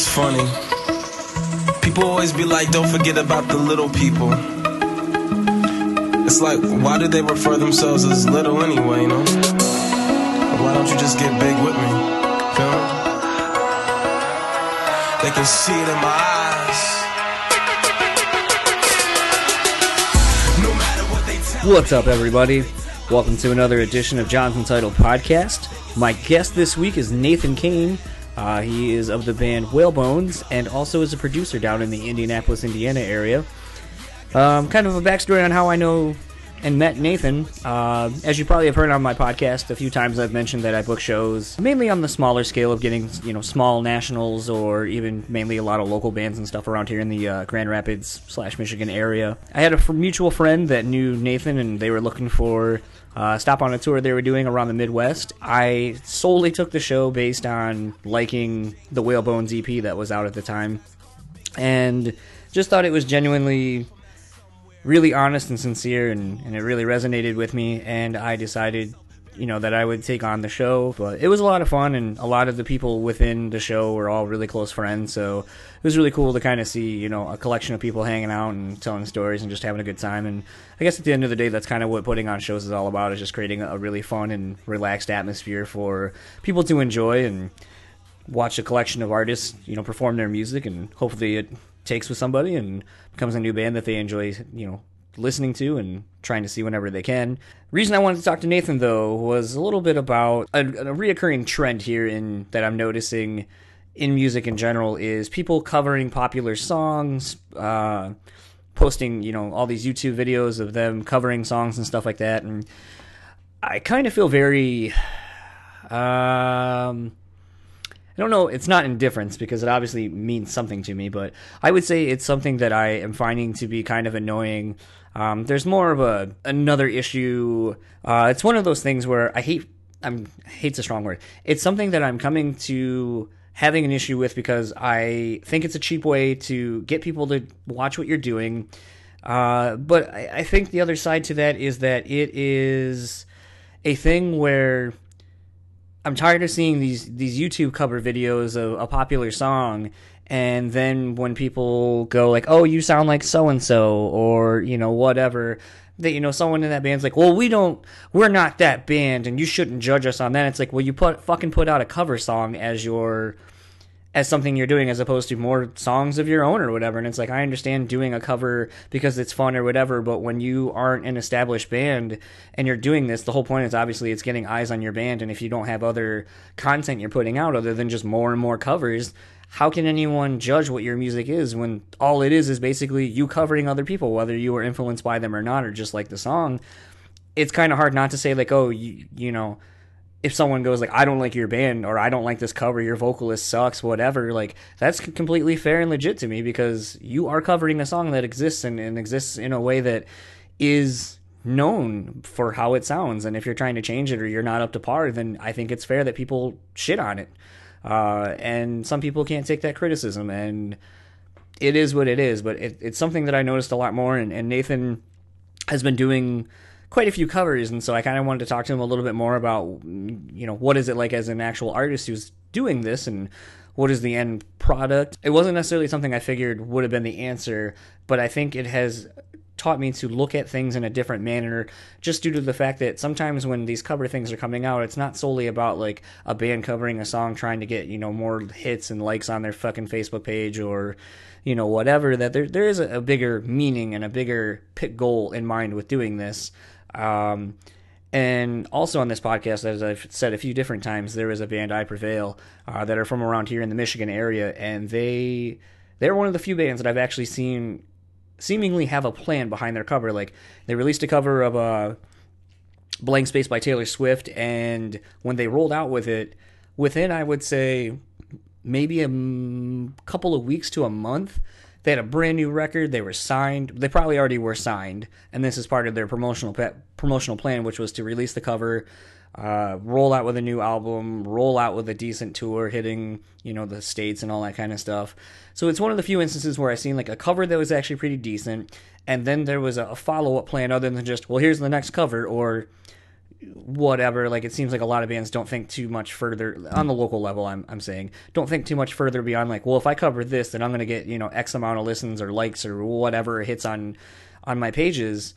It's funny. People always be like, don't forget about the little people. It's like, why do they refer themselves as little anyway, you know? Why don't you just get big with me? Feel me? They can see it in my eyes. No What's up, everybody? Welcome to another edition of Jonathan Title Podcast. My guest this week is Nathan Kane. Uh, he is of the band Whalebones and also is a producer down in the Indianapolis, Indiana area. Um, kind of a backstory on how I know and met Nathan. Uh, as you probably have heard on my podcast a few times, I've mentioned that I book shows mainly on the smaller scale of getting you know small nationals or even mainly a lot of local bands and stuff around here in the uh, Grand Rapids slash Michigan area. I had a mutual friend that knew Nathan, and they were looking for uh, stop on a tour they were doing around the Midwest. I solely took the show based on liking the Whalebones EP that was out at the time, and just thought it was genuinely really honest and sincere, and, and it really resonated with me. And I decided, you know, that I would take on the show. But it was a lot of fun, and a lot of the people within the show were all really close friends. So it was really cool to kind of see, you know, a collection of people hanging out and telling stories and just having a good time. And I guess at the end of the day, that's kind of what putting on shows is all about: is just creating a really fun and relaxed atmosphere for people to enjoy and watch a collection of artists, you know, perform their music, and hopefully it takes with somebody and becomes a new band that they enjoy, you know, listening to and trying to see whenever they can. Reason I wanted to talk to Nathan though was a little bit about a, a reoccurring trend here in that I'm noticing in music in general is people covering popular songs, uh, posting, you know, all these YouTube videos of them covering songs and stuff like that, and I kind of feel very. Um, I don't know. It's not indifference because it obviously means something to me, but I would say it's something that I am finding to be kind of annoying. Um, there's more of a another issue. Uh, it's one of those things where I hate. I'm hate's a strong word. It's something that I'm coming to having an issue with because I think it's a cheap way to get people to watch what you're doing. Uh, but I, I think the other side to that is that it is a thing where I'm tired of seeing these these YouTube cover videos of a popular song, and then when people go like, "Oh, you sound like so and so," or you know whatever, that you know someone in that band's like, "Well, we don't, we're not that band, and you shouldn't judge us on that." It's like, well, you put fucking put out a cover song as your as something you're doing as opposed to more songs of your own or whatever. And it's like, I understand doing a cover because it's fun or whatever, but when you aren't an established band and you're doing this, the whole point is obviously it's getting eyes on your band. And if you don't have other content you're putting out other than just more and more covers, how can anyone judge what your music is when all it is is basically you covering other people, whether you were influenced by them or not, or just like the song? It's kind of hard not to say, like, oh, you, you know, if someone goes like I don't like your band or I don't like this cover, your vocalist sucks, whatever, like that's completely fair and legit to me because you are covering a song that exists and, and exists in a way that is known for how it sounds. And if you're trying to change it or you're not up to par, then I think it's fair that people shit on it. Uh, and some people can't take that criticism, and it is what it is. But it, it's something that I noticed a lot more, and, and Nathan has been doing quite a few covers and so i kind of wanted to talk to him a little bit more about you know what is it like as an actual artist who's doing this and what is the end product it wasn't necessarily something i figured would have been the answer but i think it has taught me to look at things in a different manner just due to the fact that sometimes when these cover things are coming out it's not solely about like a band covering a song trying to get you know more hits and likes on their fucking facebook page or you know whatever that there there is a, a bigger meaning and a bigger pit goal in mind with doing this. Um, and also on this podcast, as I've said a few different times, there is a band I Prevail uh, that are from around here in the Michigan area, and they they're one of the few bands that I've actually seen seemingly have a plan behind their cover. Like they released a cover of a uh, Blank Space by Taylor Swift, and when they rolled out with it, within I would say maybe a m- couple of weeks to a month, they had a brand new record. They were signed. They probably already were signed, and this is part of their promotional promotional plan, which was to release the cover, uh, roll out with a new album, roll out with a decent tour, hitting you know the states and all that kind of stuff. So it's one of the few instances where I seen like a cover that was actually pretty decent, and then there was a, follow up plan other than just well here's the next cover or whatever. Like it seems like a lot of bands don't think too much further on the local level. I'm I'm saying don't think too much further beyond like, well, if I cover this, then I'm gonna get you know X amount of listens or likes or whatever hits on on my pages,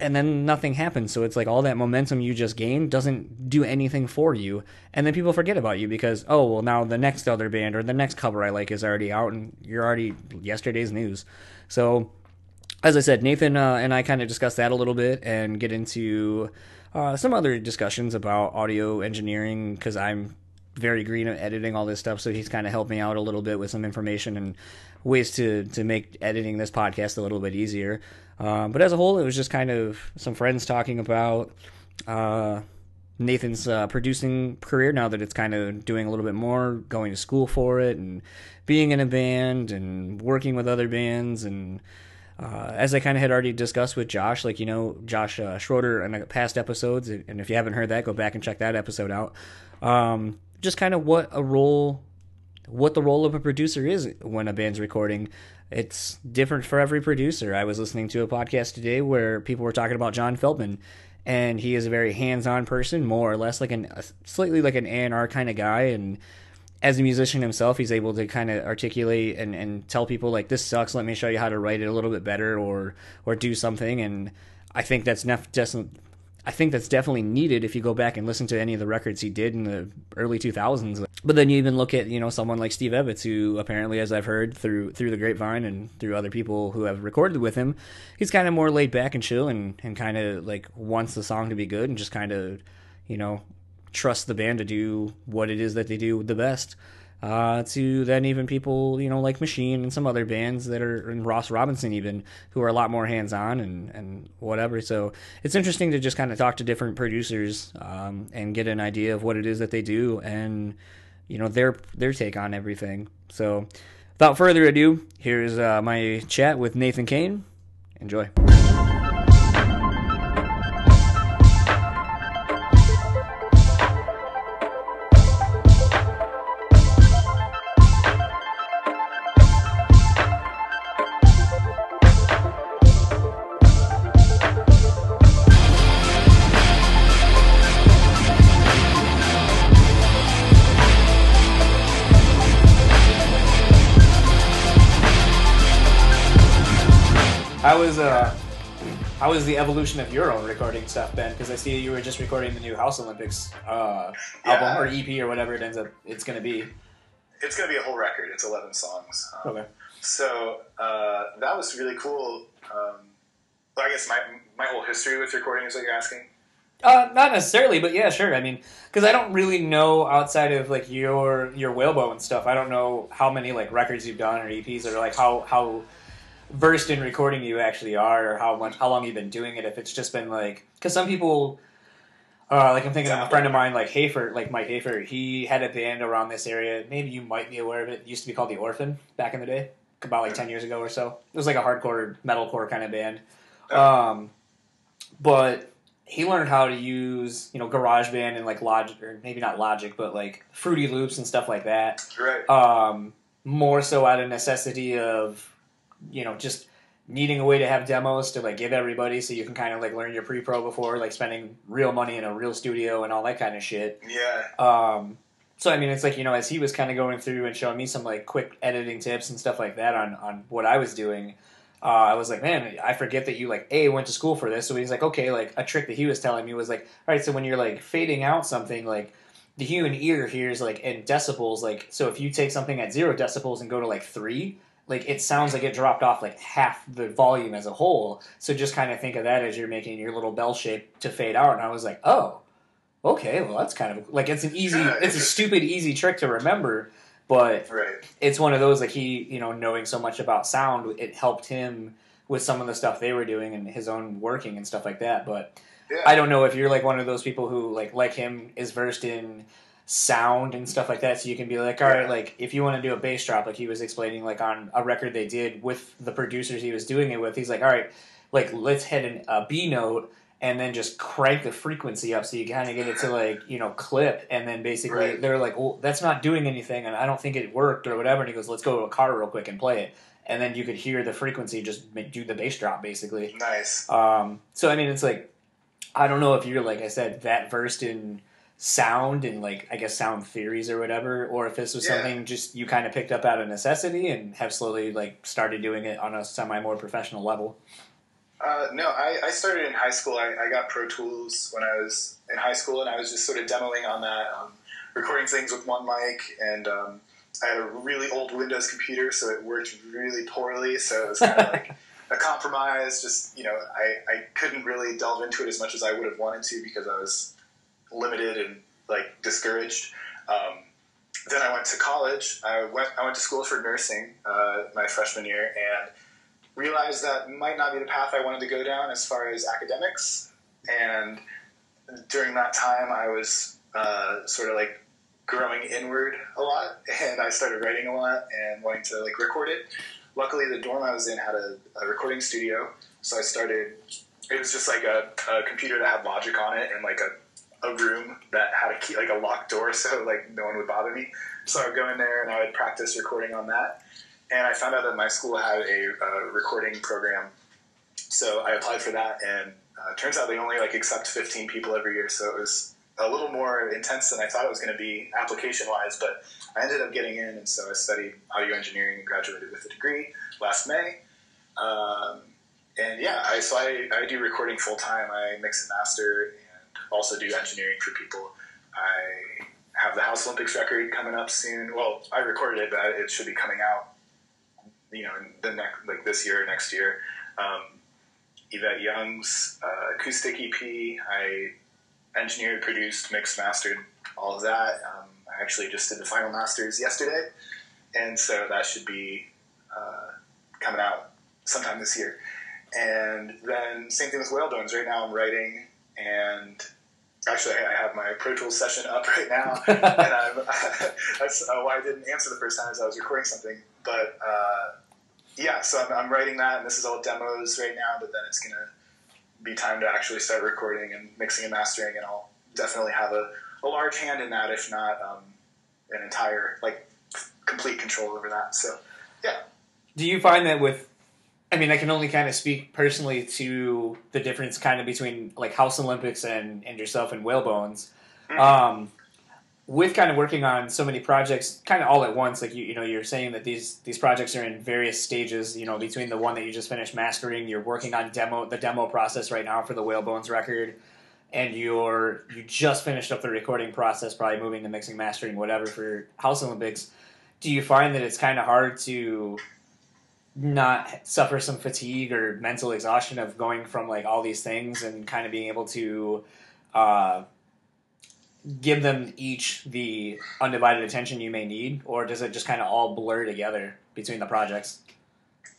and then nothing happens. So it's like all that momentum you just gained doesn't do anything for you, and then people forget about you because oh well now the next other band or the next cover I like is already out and you're already yesterday's news. So as I said, Nathan uh, and I kind of discussed that a little bit and get into uh, some other discussions about audio engineering because I'm very green at editing all this stuff. So he's kind of helped me out a little bit with some information and ways to to make editing this podcast a little bit easier. Uh, but as a whole, it was just kind of some friends talking about uh, Nathan's uh, producing career now that it's kind of doing a little bit more, going to school for it, and being in a band and working with other bands and uh, as I kind of had already discussed with Josh, like you know Josh uh, Schroeder in past episodes, and if you haven't heard that, go back and check that episode out. Um, just kind of what a role, what the role of a producer is when a band's recording. It's different for every producer. I was listening to a podcast today where people were talking about John Feldmann, and he is a very hands-on person, more or less like an slightly like an A&R kind of guy, and as a musician himself, he's able to kind of articulate and, and tell people like this sucks. Let me show you how to write it a little bit better or or do something. And I think that's nef- I think that's definitely needed if you go back and listen to any of the records he did in the early 2000s. But then you even look at you know someone like Steve Evans, who apparently, as I've heard through through the grapevine and through other people who have recorded with him, he's kind of more laid back and chill and and kind of like wants the song to be good and just kind of you know trust the band to do what it is that they do the best. Uh, to then even people you know like Machine and some other bands that are and Ross Robinson even who are a lot more hands on and and whatever. So it's interesting to just kind of talk to different producers um, and get an idea of what it is that they do and you know their their take on everything. So without further ado, here's uh, my chat with Nathan Kane. Enjoy. Evolution of your own recording stuff, Ben? Because I see you were just recording the new House Olympics uh, Yeah. album or EP or whatever it ends up it's gonna be. It's going to be a whole record. It's 11 songs. Um, Okay. So uh, that was really cool. Um, I guess my, my whole history with recording is what you're asking. Uh, not necessarily, but yeah, sure. I mean, because I don't really know outside of like your your whalebow and stuff. I don't know how many like records you've done or EPs or like how how versed in recording you actually are, or how much how long you've been doing it. If it's just been like, because some people, uh, like I'm thinking of a friend of mine, like Hafer, like Mike Hafer. He had a band around this area. Maybe you might be aware of it. it used to be called the Orphan back in the day, about like ten years ago or so. It was like a hardcore metalcore kind of band. Um, but he learned how to use you know GarageBand and like Logic, or maybe not Logic, but like Fruity Loops and stuff like that. Right. Um, more so out of necessity of you know just needing a way to have demos to like give everybody so you can kind of like learn your pre-pro before like spending real money in a real studio and all that kind of shit. yeah. Um, so I mean, it's like you know, as he was kind of going through and showing me some like quick editing tips and stuff like that on on what I was doing, uh, I was like, man, I forget that you like a went to school for this. So he's like, okay, like a trick that he was telling me was like, all right, so when you're like fading out something, like the human ear hears like in decibels, like so if you take something at zero decibels and go to like three. Like it sounds like it dropped off like half the volume as a whole. So just kind of think of that as you're making your little bell shape to fade out. And I was like, oh, okay, well that's kind of like it's an easy, Yeah, it's a stupid easy trick to remember, but Right. it's one of those like he, you know, knowing so much about sound, it helped him with some of the stuff they were doing and his own working and stuff like that. But Yeah. I don't know if you're like one of those people who like like him is versed in sound and stuff like that so you can be like all right like if you want to do a bass drop like he was explaining like on a record they did with the producers he was doing it with he's like all right like let's hit an, a b note and then just crank the frequency up so you kind of get it to like you know clip and then basically Right. they're like well that's not doing anything and i don't think it worked or whatever and he goes let's go to a car real quick and play it and then you could hear the frequency just ma- do the bass drop basically Nice. um, so I mean, it's like I don't know if you're like I said that versed in sound and like I guess sound theories or whatever, or if this was Yeah. something just you kind of picked up out of necessity and have slowly like started doing it on a semi more professional level. Uh, no, I, I started in high school. I, I got Pro Tools when I was in high school, and I was just sort of demoing on that, um, recording things with one mic, and um, I had a really old Windows computer, so it worked really poorly. So it was kind of like a compromise. Just you know, I, I couldn't really delve into it as much as I would have wanted to because I was limited and like discouraged. Um, then I went to college. I went I went to school for nursing uh, my freshman year, and realized that might not be the path I wanted to go down as far as academics. And during that time, I was uh, sort of like growing inward a lot, and I started writing a lot and wanting to like record it. Luckily, the dorm I was in had a, a recording studio, so I started. It was just like a, a computer that had Logic on it and like a, a room that had a key, like a locked door, so like no one would bother me. So I would go in there and I would practice recording on that and I found out that my school had a uh, recording program. So I applied for that, and uh, turns out they only like accept 15 people every year. So it was a little more intense than I thought it was going to be application wise. But I ended up getting in, and so I studied audio engineering and graduated with a degree last May. Um, and yeah, I, so I, I do recording full time. I mix and master, also do engineering for people. I have the House Olympics record coming up soon. Well, I recorded it, but it should be coming out you know, in the next like this year or next year. Um, Yvette Young's uh, acoustic EP. I engineered, produced, mixed, mastered all of that. Um, I actually just did the final masters yesterday, and so that should be uh, coming out sometime this year. And then same thing with whale Whalebones. Right now, I'm writing, and actually, I have my Pro Tools session up right now, and I'm, that's uh, why I didn't answer the first time as I was recording something. But uh, yeah, so I'm, I'm writing that, and this is all demos right now. But then it's gonna be time to actually start recording and mixing and mastering, and I'll definitely have a, a large hand in that, if not um, an entire like complete control over that. So yeah, Do you find that with I mean, I can only kind of speak personally to the difference kind of between like House Olympics and, and yourself and Whalebones. Um, with kind of working on so many projects kind of all at once, like you, you know, you're saying that these, these projects are in various stages, you know, between the one that you just finished mastering, you're working on demo, the demo process right now for the Whalebones record, and you're, you just finished up the recording process, probably moving to mixing, mastering, whatever for House Olympics. Do you find that it's kind of hard to not suffer some fatigue or mental exhaustion of going from like all these things and kind of being able to uh, give them each the undivided attention you may need, or does it just kind of all blur together between the projects?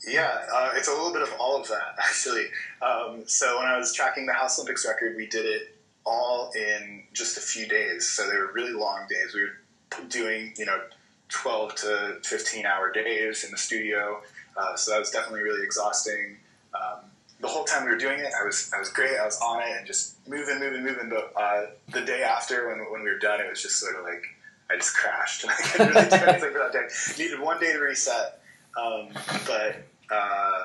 Yeah, uh, it's a little bit of all of that actually. Um, so when I was tracking the House Olympics record, we did it all in just a few days. So they were really long days. We were doing you know twelve to fifteen hour days in the studio. Uh, so that was definitely really exhausting. Um, the whole time we were doing it, I was I was great. I was on it and just moving, moving, moving. But uh, the day after, when when we were done, it was just sort of like I just crashed I couldn't really do anything day. Needed one day to reset. Um, but uh,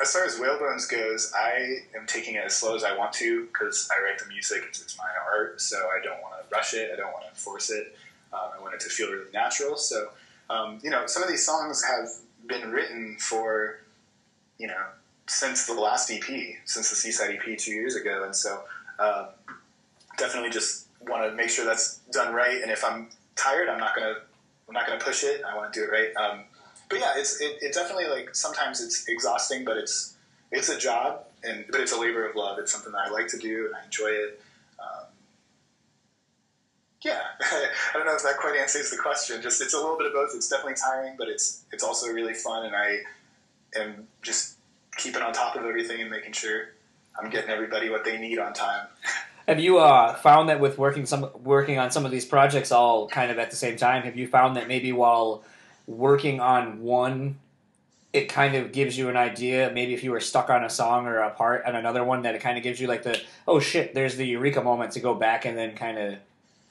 as far as Whalebones goes, I am taking it as slow as I want to because I write the music. It's, it's my art, so I don't want to rush it. I don't want to force it. Um, I want it to feel really natural. So, um, you know, some of these songs have been written for, you know, since the last EP, since the Seaside EP two years ago, and so um, definitely just want to make sure that's done right. And if I'm tired, I'm not gonna I'm not gonna push it. I want to do it right. Um, but yeah, it's it, it definitely like sometimes it's exhausting, but it's it's a job, and but it's a labor of love. It's something that I like to do, and I enjoy it. Yeah, I don't know if that quite answers the question. Just it's a little bit of both. It's definitely tiring, but it's it's also really fun, and I am just keeping on top of everything and making sure I'm getting everybody what they need on time. Have you uh, found that with working some working on some of these projects all kind of at the same time, have you found that maybe while working on one, it kind of gives you an idea? Maybe if you were stuck on a song or a part on another one, that it kind of gives you like the oh shit, there's the eureka moment to go back and then kind of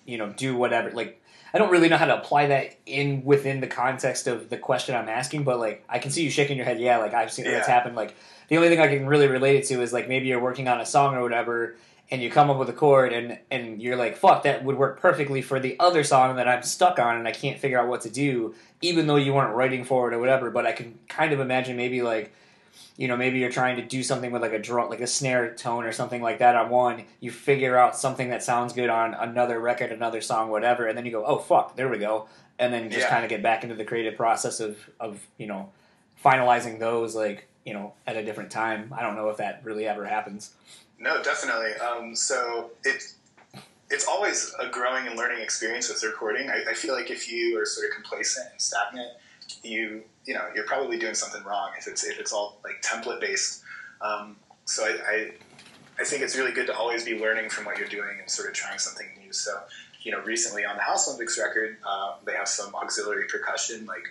you know do whatever. Like I don't really know how to apply that in within the context of the question I'm asking, but like I can see you shaking your head. Yeah, like I've seen that's Yeah. happened. Like the only thing I can really relate it to is like maybe you're working on a song or whatever and you come up with a chord and and you're like fuck that would work perfectly for the other song that I'm stuck on and I can't figure out what to do even though you weren't writing for it or whatever but I can kind of imagine maybe like you know maybe you're trying to do something with like a drum like a snare tone or something like that on one you figure out something that sounds good on another record another song whatever and then you go oh fuck there we go and then you just Yeah. kind of get back into the creative process of of you know finalizing those like you know at a different time i don't know if that really ever happens No, definitely. Um, so it it's always a growing and learning experience with recording. I, I feel like if you are sort of complacent and stagnant, you you know you're probably doing something wrong if it's if it's all like template based. Um, so I, I I think it's really good to always be learning from what you're doing and sort of trying something new. So you know, recently on the House Olympics record, uh, they have some auxiliary percussion like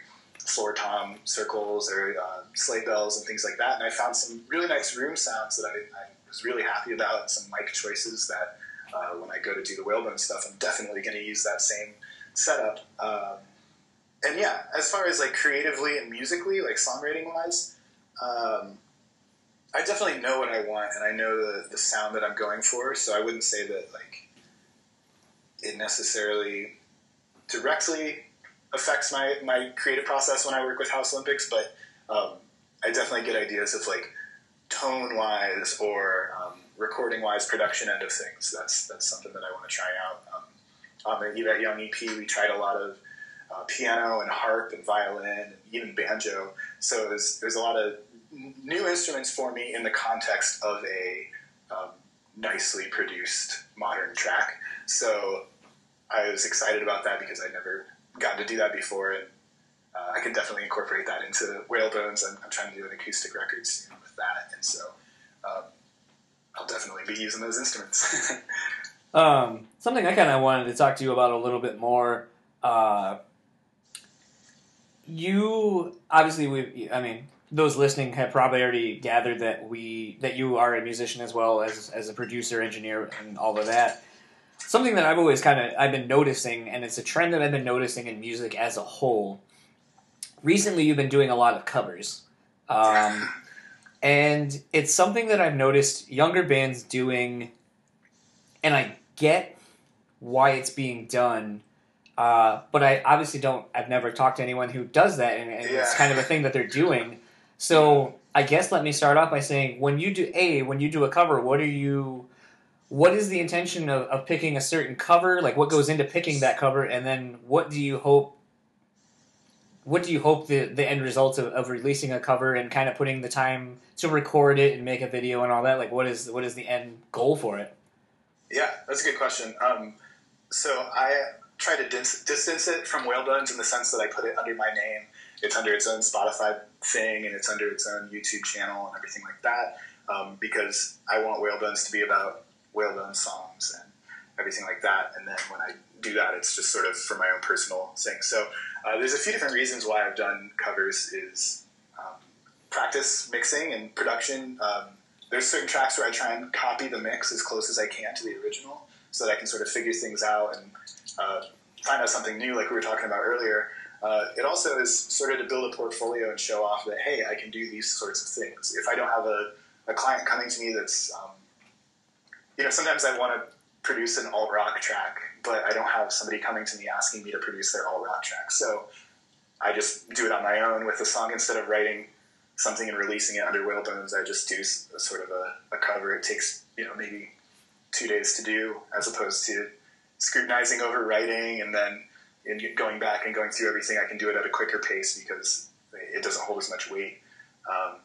floor tom circles or uh, sleigh bells and things like that. And I found some really nice room sounds that I, I was really happy about, and some mic choices that uh, when I go to do the whalebone stuff, I'm definitely going to use that same setup. Um, and yeah, as far as like creatively and musically, like songwriting wise, um, I definitely know what I want, and I know the, the sound that I'm going for. So I wouldn't say that like it necessarily directly affects my, my creative process when I work with House Olympics, but um, I definitely get ideas of like tone wise or um, recording wise, production end of things. That's that's something that I want to try out. Um, on the Yvette Young EP, we tried a lot of uh, piano and harp and violin and even banjo. So there's there's a lot of new instruments for me in the context of a um, nicely produced modern track. So I was excited about that because I never gotten to do that before, and uh, I can definitely incorporate that into Whalebones. I'm, I'm trying to do an acoustic record soon with that, and so um, I'll definitely be using those instruments. Um, something I kind of wanted to talk to you about a little bit more. Uh, you obviously we I mean those listening have probably already gathered that we that you are a musician as well as as a producer, engineer, and all of that. Something that I've always kind of I've been noticing, and it's a trend that I've been noticing in music as a whole. Recently, you've been doing a lot of covers, um, and it's something that I've noticed younger bands doing, and I get why it's being done. Uh, but I obviously don't. I've never talked to anyone who does that, and, and it's kind of a thing that they're doing. So I guess let me start off by saying, when you do a when you do a cover, what are you? What is the intention of, of picking a certain cover? Like, what goes into picking that cover, and then what do you hope? What do you hope the, the end result of, of releasing a cover and kind of putting the time to record it and make a video and all that? Like, what is what is the end goal for it? Yeah, that's a good question. Um, so I try to dis- distance it from Whalebones in the sense that I put it under my name. It's under its own Spotify thing and it's under its own YouTube channel and everything like that um, because I want Whalebones to be about Whalebone songs and everything like that. And then when I do that, it's just sort of for my own personal thing. So uh, there's a few different reasons why I've done covers is um, practice mixing and production. Um, there's certain tracks where I try and copy the mix as close as I can to the original so that I can sort of figure things out and uh, find out something new, like we were talking about earlier. Uh, it also is sort of to build a portfolio and show off that, hey, I can do these sorts of things. If I don't have a, a client coming to me that's, um, you know, sometimes I want to produce an alt rock track, but I don't have somebody coming to me asking me to produce their alt rock track. So I just do it on my own with a song instead of writing something and releasing it under Whalebones. I just do a sort of a, a cover. It takes you know maybe two days to do, as opposed to scrutinizing over writing and then in going back and going through everything. I can do it at a quicker pace because it doesn't hold as much weight. Um,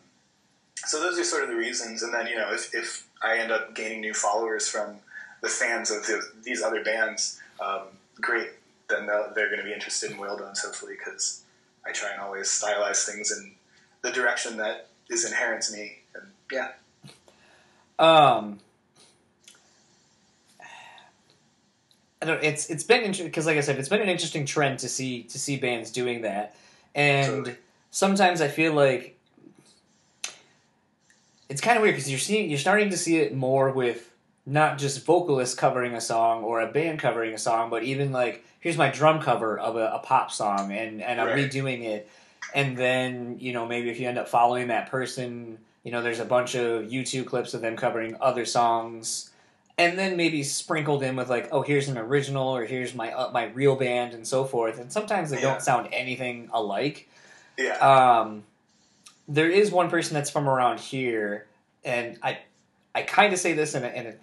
so those are sort of the reasons. And then you know if, if I end up gaining new followers from the fans of the, these other bands, um, great. Then they'll- they're going to be interested in Whalebones hopefully because I try and always stylize things in the direction that is inherent to me. And yeah, Um, I don't. It's it's been interesting because, like I said, it's been an interesting trend to see to see bands doing that, and sometimes I feel like it's kind of weird because you're seeing you're starting to see it more with not just vocalists covering a song or a band covering a song, but even like here's my drum cover of a, a pop song, and and I'm Right. redoing it, and then you know maybe if you end up following that person, you know there's a bunch of YouTube clips of them covering other songs, and then maybe sprinkled in with like, oh, here's an original, or here's my uh, my real band, and so forth. And sometimes they Yeah. don't sound anything alike. Yeah. Um, there is one person that's from around here, and I, I kind of say this in a, in a.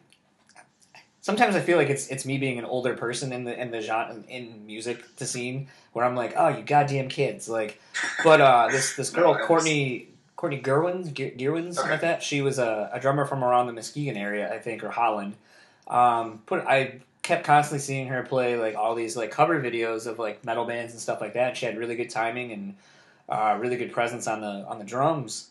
Sometimes I feel like it's it's me being an older person in the in the genre in music to scene where I'm like, oh, you goddamn kids, like. But uh, this this girl I Courtney Courtney Gerwins Gerwins something like that. She was a, a drummer from around the Muskegon area, I think, or Holland. Um, put I kept constantly seeing her play like all these like cover videos of like metal bands and stuff like that. She had really good timing and uh, really good presence on the on the drums.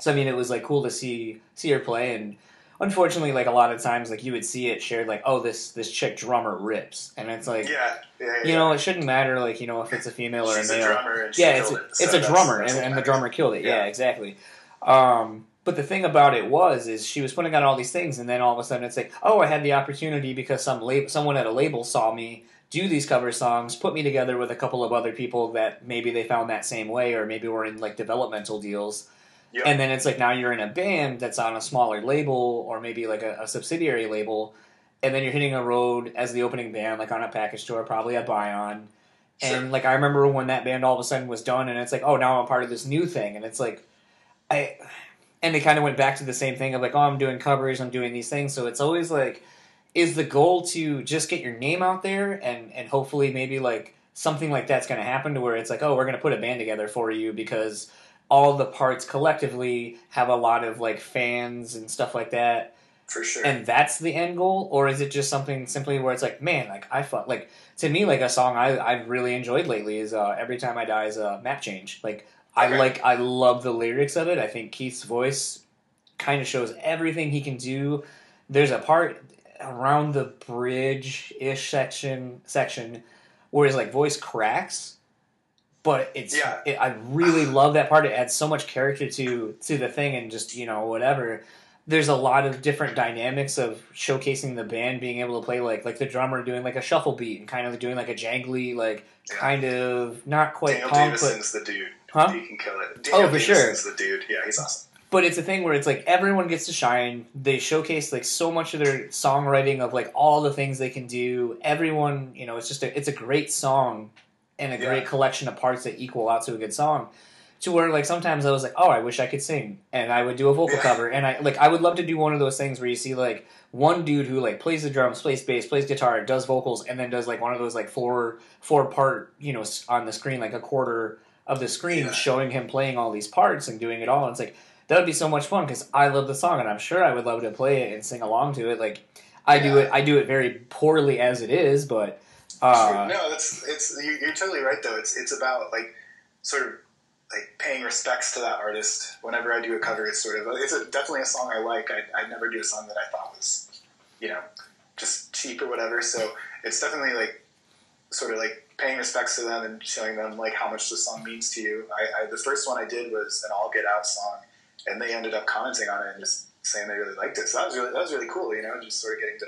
So I mean, it was like cool to see see her play, and unfortunately, like a lot of times, like you would see it shared like, oh, this this chick drummer rips, and it's like, yeah. Yeah. yeah. you know, it shouldn't matter, like you know, if it's a female or a a male. she yeah, it's a, it, it's so a drummer, and, and the drummer killed it. Yeah, Yeah. exactly. Um, but the thing about it was, is she was putting out all these things, and then all of a sudden, it's like, oh, I had the opportunity because some lab- someone at a label saw me do these cover songs, put me together with a couple of other people that maybe they found that same way, or maybe were in like developmental deals. Yep. And then it's like now you're in a band that's on a smaller label, or maybe like a, a subsidiary label, and then you're hitting a road as the opening band, like on a package tour, probably at Bion. And Sure. like I remember when that band all of a sudden was done, and it's like, oh, now I'm part of this new thing, and it's like, I, and they kind of went back to the same thing of like, oh, I'm doing covers, I'm doing these things. So it's always like, is the goal to just get your name out there, and and hopefully maybe like something like that's going to happen to where it's like, oh, we're going to put a band together for you because all the parts collectively have a lot of like fans and stuff like that For sure. and that's the end goal or is it just something simply where it's like man like i felt like to me like a song i i've really enjoyed lately is uh every time i die is a map change like i Okay. like i love the lyrics of it i think keith's voice kind of shows everything he can do there's a part around the bridge ish section section where his like voice cracks but it's Yeah. it, i really love that part it adds so much character to to the thing and just you know whatever there's a lot of different dynamics of showcasing the band being able to play like like the drummer doing like a shuffle beat and kind of doing like a jangly like Yeah. kind of not quite Daniel punk but Davison's the dude. Huh? He can kill it. Oh, Daniel for sure. Davison's the dude. Yeah, he's awesome. but it's a thing where it's like everyone gets to shine they showcase like so much of their songwriting of like all the things they can do everyone you know it's just a, it's a great song and a Yeah. great collection of parts that equal out to a good song to where like sometimes i was like oh i wish i could sing and i would do a vocal Yeah. cover and i like i would love to do one of those things where you see like one dude who like plays the drums plays bass plays guitar does vocals and then does like one of those like four four part you know on the screen like a quarter of the screen Yeah. showing him playing all these parts and doing it all and it's like that would be so much fun because I love the song and I'm sure I would love to play it and sing along to it. Like I do it, I do it very poorly as it is, but uh, no, that's it's you, you're totally right though. It's it's about like sort of like paying respects to that artist. Whenever I do a cover, it's sort of it's a, definitely a song I like. I I never do a song that I thought was you know just cheap or whatever. So it's definitely like sort of like paying respects to them and showing them like how much the song means to you. I, I the first one I did was an All Get Out song, and they ended up commenting on it and just saying they really liked it. So that was really that was really cool. You know, just sort of getting to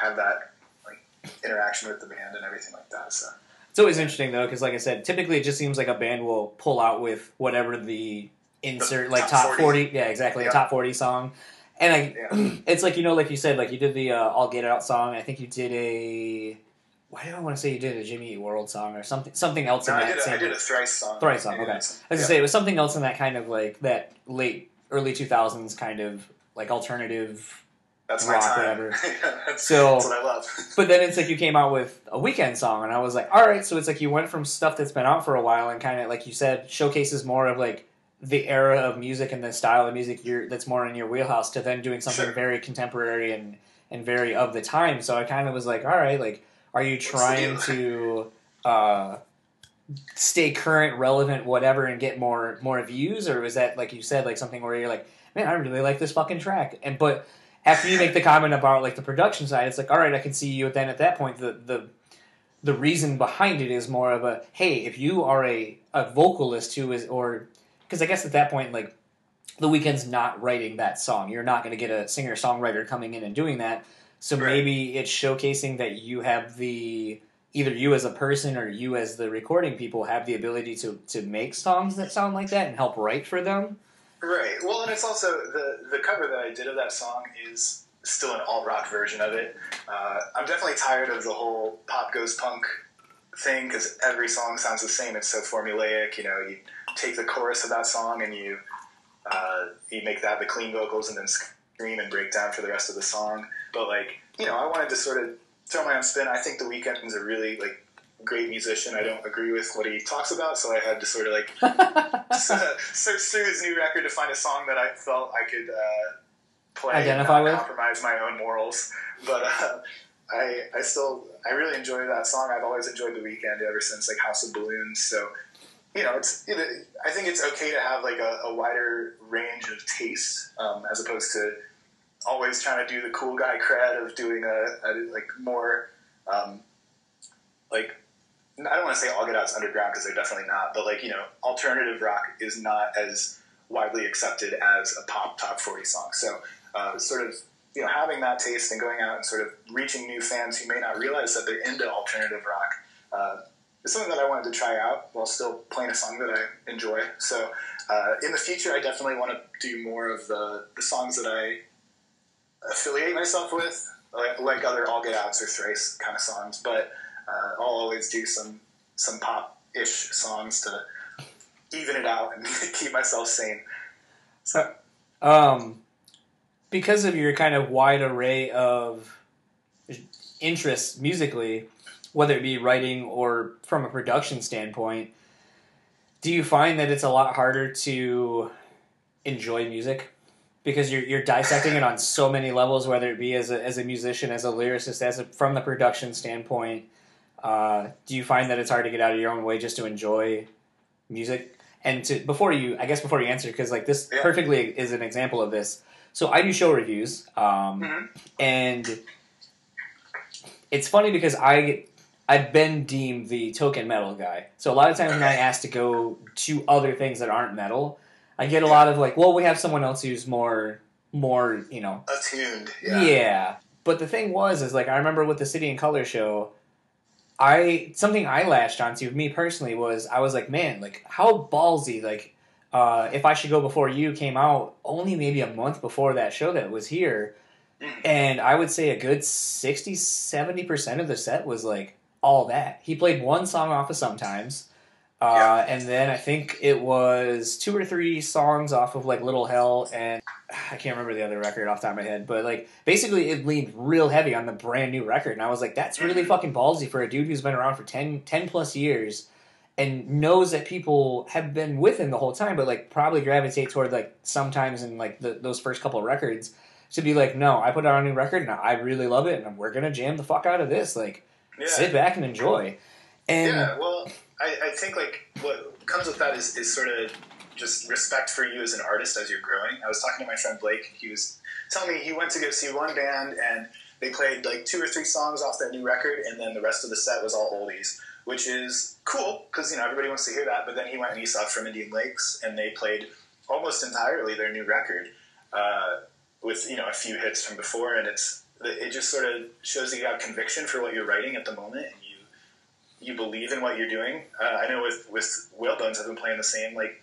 have that like interaction with the band and everything like that. So. it's always interesting though because like I said, typically it just seems like a band will pull out with whatever the insert The like top top 40. 40, yeah exactly a Yeah. top 40 song and I Yeah. it's like you know like you said like you did the uh, All Get Out song I think you did a why do I want to say you did a Jimmy Eat World song or something something else No, in I that did, a, same I did a Thrice song. Thrice song, okay. As I Yeah. say, it was something else in that kind of like that late, early two thousands kind of like alternative. That's my rock, time. whatever. Yeah, that's, So- that's what I love. But then it's like you came out with a Weeknd song, and I was like, all right. So it's like you went from stuff that's been out for a while and kind of like you said showcases more of like the era of music and the style of music you're, that's more in your wheelhouse to then doing something Sure. very contemporary and and very of the time. So I kind of was like, all right, like, are you trying to uh, stay current, relevant, whatever, and get more more views, or was that like you said, like something where you're like, man, I really like this fucking track, and but after you make the comment about like the production side, it's like, all right, I can see you. Then at that point, the the the reason behind it is more of a hey, if you are a a vocalist who is or because I guess at that point, like the Weeknd's not writing that song, you're not going to get a singer songwriter coming in and doing that. So Right. maybe it's showcasing that you have the either you as a person or you as the recording people have the ability to to make songs that sound like that and help write for them. Right. Well, and it's also the the cover that I did of that song is still an alt rock version of it. Uh, I'm definitely tired of the whole pop goes punk thing because every song sounds the same. It's so formulaic. You know, you take the chorus of that song and you uh, you make that the clean vocals and then scream and break down for the rest of the song. But like, you know, I wanted to sort of throw my own spin. I think The Weeknd's a really like great musician. I don't agree with what he talks about, so I had to sort of like search through his new record to find a song that I felt I could uh, play Identify and with? compromise my own morals. But uh, I, I still, I really enjoy that song. I've always enjoyed The Weeknd ever since like House of Balloons. So, you know, it's, it, I think it's okay to have like a, a wider range of tastes um, as opposed to always trying to do the cool guy cred of doing a, a like more um, like I don't want to say All Get Out's underground because they're definitely not, but like you know, alternative rock is not as widely accepted as a pop top forty song. So uh, sort of you know having that taste and going out and sort of reaching new fans who may not realize that they're into alternative rock uh, is something that I wanted to try out while still playing a song that I enjoy. So uh, in the future, I definitely want to do more of the the songs that I affiliate myself with, like, like other All Get Outs or Thrice kind of songs, but uh, I'll always do some some pop ish songs to even it out and keep myself sane. So, um, because of your kind of wide array of interests musically, whether it be writing or from a production standpoint, do you find that it's a lot harder to enjoy music? Because you're, you're dissecting it on so many levels, whether it be as a, as a musician, as a lyricist, as a, from the production standpoint. Uh, do you find that it's hard to get out of your own way just to enjoy music? And to before you, I guess before you answer, because like this Yeah. perfectly is an example of this. So I do show reviews, um, Mhm. and it's funny because I I've been deemed the token metal guy. So a lot of times when I ask to go to other things that aren't metal, I get a lot of like, well, we have someone else who's more more you know Attuned, yeah. yeah. But the thing was, is like I remember with the City and Colour show, I something I latched onto me personally was I was like, man, like how ballsy, like uh, if I should go before you came out only maybe a month before that show that was here, Mm. and I would say a good 60 70 percent of the set was like all that. He played one song off of sometimes. Uh, Yeah. And then I think it was two or three songs off of like Little Hell and I can't remember the other record off the top of my head, but like basically it leaned real heavy on the brand new record. And I was like, that's really Mhm. fucking ballsy for a dude who's been around for 10, 10 plus years and knows that people have been with him the whole time, but like probably gravitate toward like sometimes in like the, those first couple of records to be like, no, I put out a new record and I really love it and we're gonna jam the fuck out of this. Like, Yeah. sit back and enjoy. And yeah, well, I, I think like what comes with that is, is sort of just respect for you as an artist as you're growing. I was talking to my friend Blake. And he was telling me he went to go see one band and they played like two or three songs off their new record, and then the rest of the set was all oldies, which is cool because you know everybody wants to hear that. But then he went and he saw From Indian Lakes, and they played almost entirely their new record uh, with you know a few hits from before, and it's it just sort of shows that you have conviction for what you're writing at the moment, and you believe in what you're doing. Uh, I know with with Whalebones, I've been playing the same like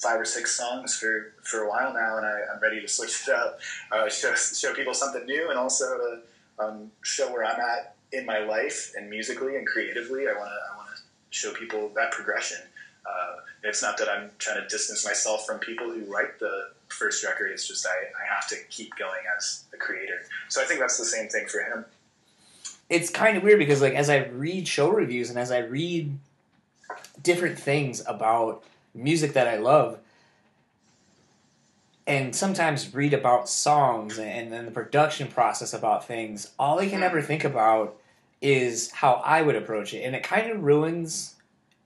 five or six songs for for a while now, and I, I'm ready to switch it up, uh, show show people something new, and also to um, show where I'm at in my life and musically and creatively. I want to I want to show people that progression. Uh, it's not that I'm trying to distance myself from people who write the first record. It's just I, I have to keep going as a creator. So I think that's the same thing for him. It's kind of weird because like as I read show reviews and as I read different things about music that I love and sometimes read about songs and then the production process about things, all I can mm-hmm. ever think about is how I would approach it. And it kind of ruins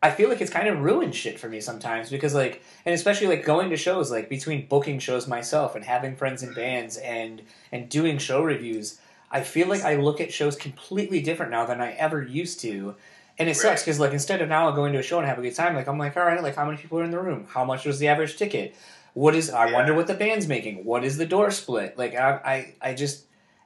I feel like it's kind of ruined shit for me sometimes because like and especially like going to shows like between booking shows myself and having friends in bands and and doing show reviews I feel like I look at shows completely different now than I ever used to. And it sucks because like instead of now going to a show and have a good time, like I'm like, all right, like how many people are in the room? How much was the average ticket? What is I Yeah. wonder what the band's making? What is the door split? Like I I, I just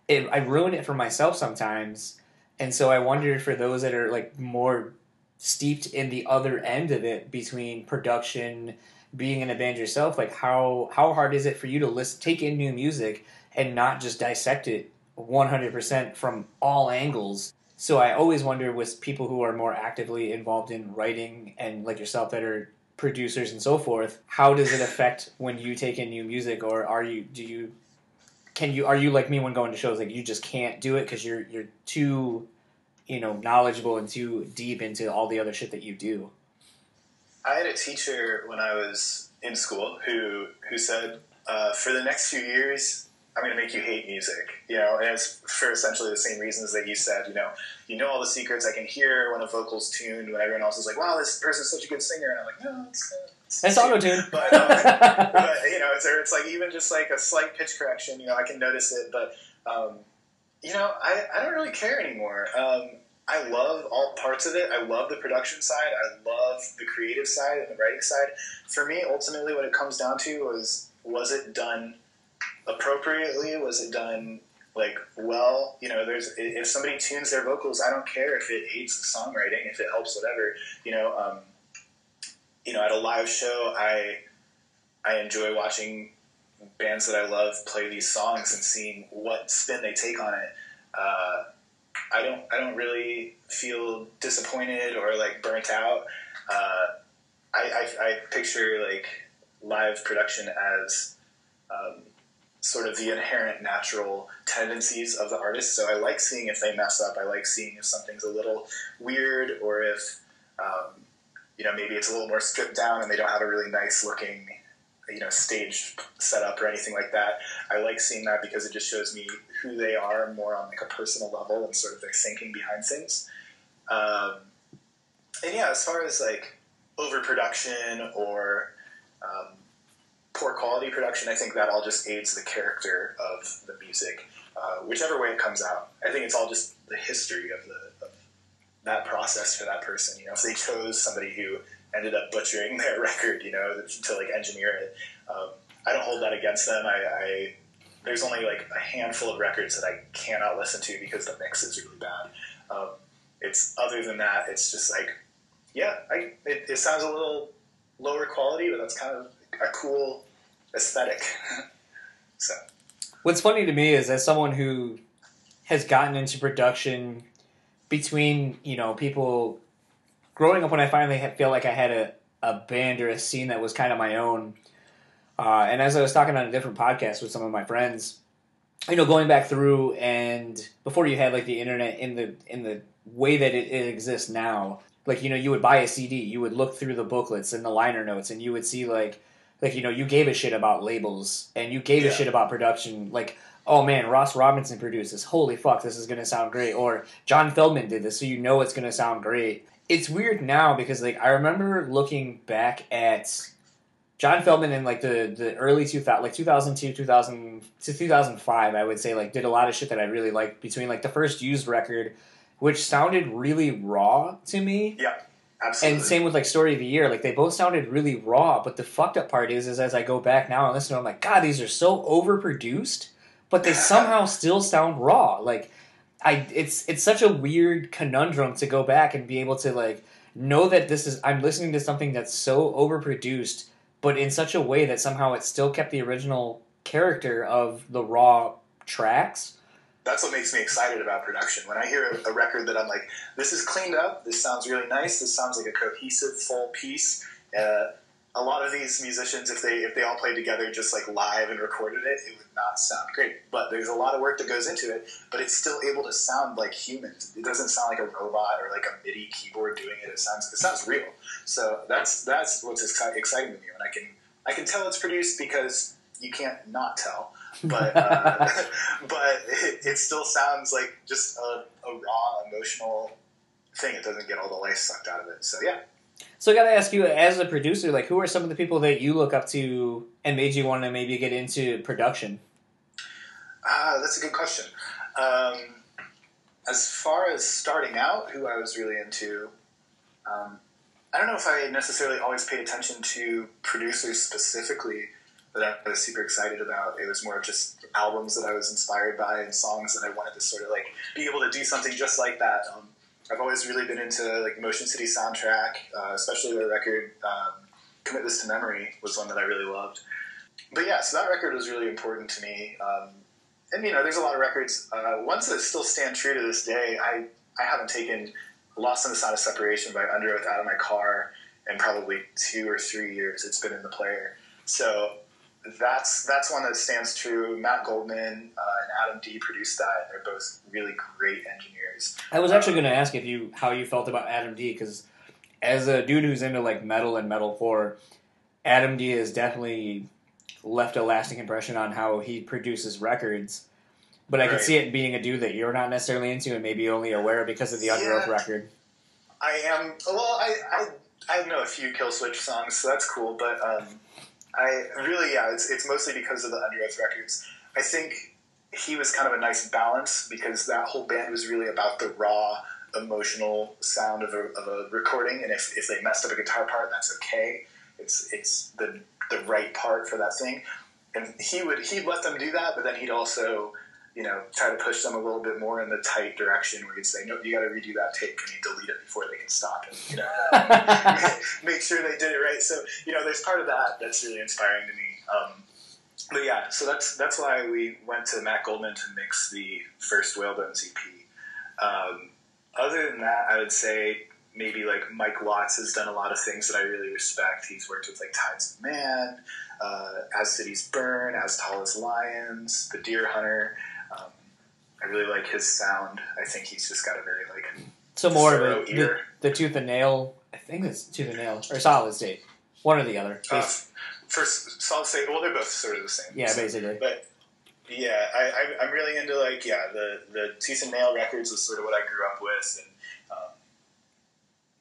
it, I ruin it for myself sometimes. And so I wonder for those that are like more steeped in the other end of it between production, being in a band yourself, like how how hard is it for you to list take in new music and not just dissect it 100% from all angles. So I always wonder with people who are more actively involved in writing and like yourself that are producers and so forth, how does it affect when you take in new music or are you do you can you are you like me when going to shows like you just can't do it because you're you're too you know knowledgeable and too deep into all the other shit that you do i had a teacher when i was in school who who said uh, for the next few years I'm going to make you hate music, you know, and it's for essentially the same reasons that you said, you know, you know all the secrets. I can hear when a vocal's tuned, when everyone else is like, "Wow, this person's such a good singer," and I'm like, "No, it's, it's, it's auto tune." But, um, but, you know, it's, it's like even just like a slight pitch correction, you know, I can notice it, but um, you know, I, I don't really care anymore. Um, I love all parts of it. I love the production side. I love the creative side and the writing side. For me, ultimately, what it comes down to was was it done appropriately? Was it done like well? You know, there's if somebody tunes their vocals, I don't care if it aids the songwriting, if it helps, whatever. You know, um, you know, at a live show, I I enjoy watching bands that I love play these songs and seeing what spin they take on it. Uh, I don't I don't really feel disappointed or like burnt out. Uh, I, I, I, picture like live production as um, sort of the inherent natural tendencies of the artist. So I like seeing if they mess up. I like seeing if something's a little weird or if um, you know maybe it's a little more stripped down and they don't have a really nice looking you know stage setup or anything like that. I like seeing that because it just shows me who they are more on like a personal level and sort of their thinking behind things. Um, and yeah, as far as like overproduction or um, poor quality production, I think that all just aids the character of the music, uh, whichever way it comes out. I think it's all just the history of the of that process for that person. You know, if they chose somebody who ended up butchering their record, you know, to like engineer it, um, I don't hold that against them. I, I there's only like a handful of records that I cannot listen to because the mix is really bad. Um, it's other than that, it's just like, yeah, I, it, it sounds a little lower quality, but that's kind of a cool aesthetic. so, what's funny to me is as someone who has gotten into production between you know people growing up when I finally feel like I had a, a band or a scene that was kind of my own. Uh, and as I was talking on a different podcast with some of my friends, you know, going back through and before you had like the internet in the in the way that it, it exists now, like you know, you would buy a CD, you would look through the booklets and the liner notes, and you would see like like you know you gave a shit about labels and you gave yeah. a shit about production. Like oh man ross robinson produced this. Holy fuck this is going to sound great. Or john feldmann did this so you know it's going to sound great. It's weird now because like i remember looking back at john feldmann in like the, the early 2000 like 2002 2000 to 2005 i would say like did a lot of shit that i really liked between like the first used record which sounded really raw to me. Yeah Absolutely. And same with like story of the year, like they both sounded really raw. But the fucked up part is, is as I go back now and listen to them, I'm like, God, these are so overproduced, but they somehow still sound raw. Like, I, it's it's such a weird conundrum to go back and be able to like know that this is I'm listening to something that's so overproduced, but in such a way that somehow it still kept the original character of the raw tracks that's what makes me excited about production. When I hear a, record that I'm like, this is cleaned up, this sounds really nice, this sounds like a cohesive, full piece. Uh, a lot of these musicians, if they if they all played together just like live and recorded it, it would not sound great. But there's a lot of work that goes into it, but it's still able to sound like humans. It doesn't sound like a robot or like a MIDI keyboard doing it. It sounds it sounds real. So that's that's what's exciting to me when I can I can tell it's produced because you can't not tell but uh, but it, it, still sounds like just a, a, raw emotional thing. It doesn't get all the life sucked out of it. So yeah. So I got to ask you, as a producer, like who are some of the people that you look up to and made you want to maybe get into production? Ah, uh, that's a good question. Um, as far as starting out, who I was really into, um, I don't know if I necessarily always paid attention to producers specifically that I was super excited about. It was more of just albums that I was inspired by and songs that I wanted to sort of like be able to do something just like that. Um, I've always really been into like Motion City soundtrack, uh, especially the record um, "Commit This to Memory" was one that I really loved. But yeah, so that record was really important to me. Um, and you know, there's a lot of records. Uh, ones that still stand true to this day. I I haven't taken "Lost in the Sound of Separation" by Underoath out of my car in probably two or three years. It's been in the player, so that's that's one that stands true. Matt Goldman uh, and Adam D produced that. They're both really great engineers. I was actually going to ask if you how you felt about Adam D because as a dude who's into like metal and metalcore, Adam D has definitely left a lasting impression on how he produces records. But I could see it being a dude that you're not necessarily into and maybe only aware because of the Under Yeah. record. I am well. I, I I know a few Killswitch songs, so that's cool. But um, I really, yeah, it's, it's mostly because of the Underoath records. I think he was kind of a nice balance because that whole band was really about the raw, emotional sound of a, of a recording. And if, if they messed up a guitar part, that's okay. It's it's the the right part for that thing. And he would he'd let them do that, but then he'd also you know, try to push them a little bit more in the tight direction where you'd say, no, you got to redo that tape. Can you delete it before they can stop it? You know, make sure they did it right. So, you know, there's part of that that's really inspiring to me. Um, but yeah, so that's that's why we went to Matt Goldman to mix the first Whalebones EP. Um, other than that, I would say maybe like Mike Watts has done a lot of things that I really respect. He's worked with like Tides of Man, uh, As Cities Burn, As Tall as Lions, The Dear Hunter. Um, I really like his sound. I think he's just got a very like So more of a the, the tooth and nail. I think it's tooth and nail or solid state, one or the other. uh, first solid state. Well, they're both sort of the same. yeah, basically. But yeah, I, I, I'm really into like yeah the the Tooth and Nail records was sort of what I grew up with and um,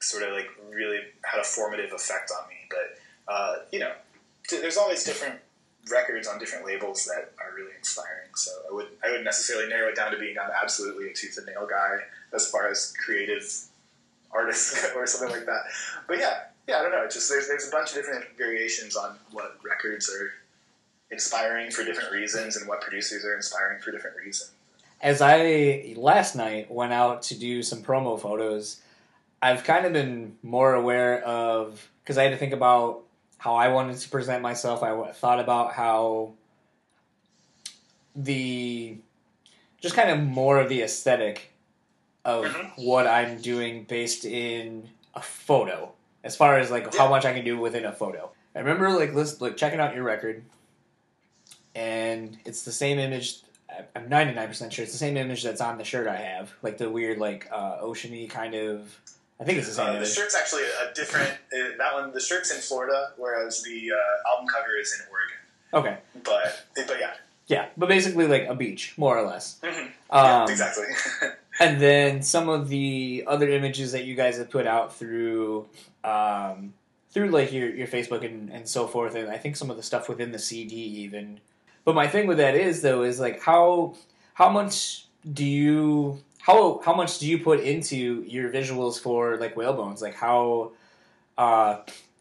sort of like really had a formative effect on me. But uh, you know, t- there's always different records on different labels that are really inspiring. So I would I would necessarily narrow it down to being I'm absolutely a Tooth and Nail guy as far as creative artists or something like that. But yeah. Yeah, I don't know. It's just there's there's a bunch of different variations on what records are inspiring for different reasons and what producers are inspiring for different reasons. As I last night went out to do some promo photos, I've kind of been more aware of because I had to think about how I wanted to present myself. I thought about how the just kind of more of the aesthetic of Mhm. what I'm doing based in a photo, as far as like how much I can do within a photo. I remember like list, like checking out your record, and it's the same image. I'm 99% sure it's the same image that's on the shirt I have, like the weird like uh, oceany kind of. I think it's the same Uh, the shirt's actually a different. Uh, that one, the shirt's in Florida, whereas the uh, album cover is in Oregon. Okay, But but yeah, yeah, but basically like a beach, more or less. Mhm. Um, yeah exactly. And then some of the other images that you guys have put out through um, through like your, your Facebook and, and so forth, and I think some of the stuff within the CD even. But my thing with that is though is like how how much do you how how much do you put into your visuals for like Whalebones? Like how uh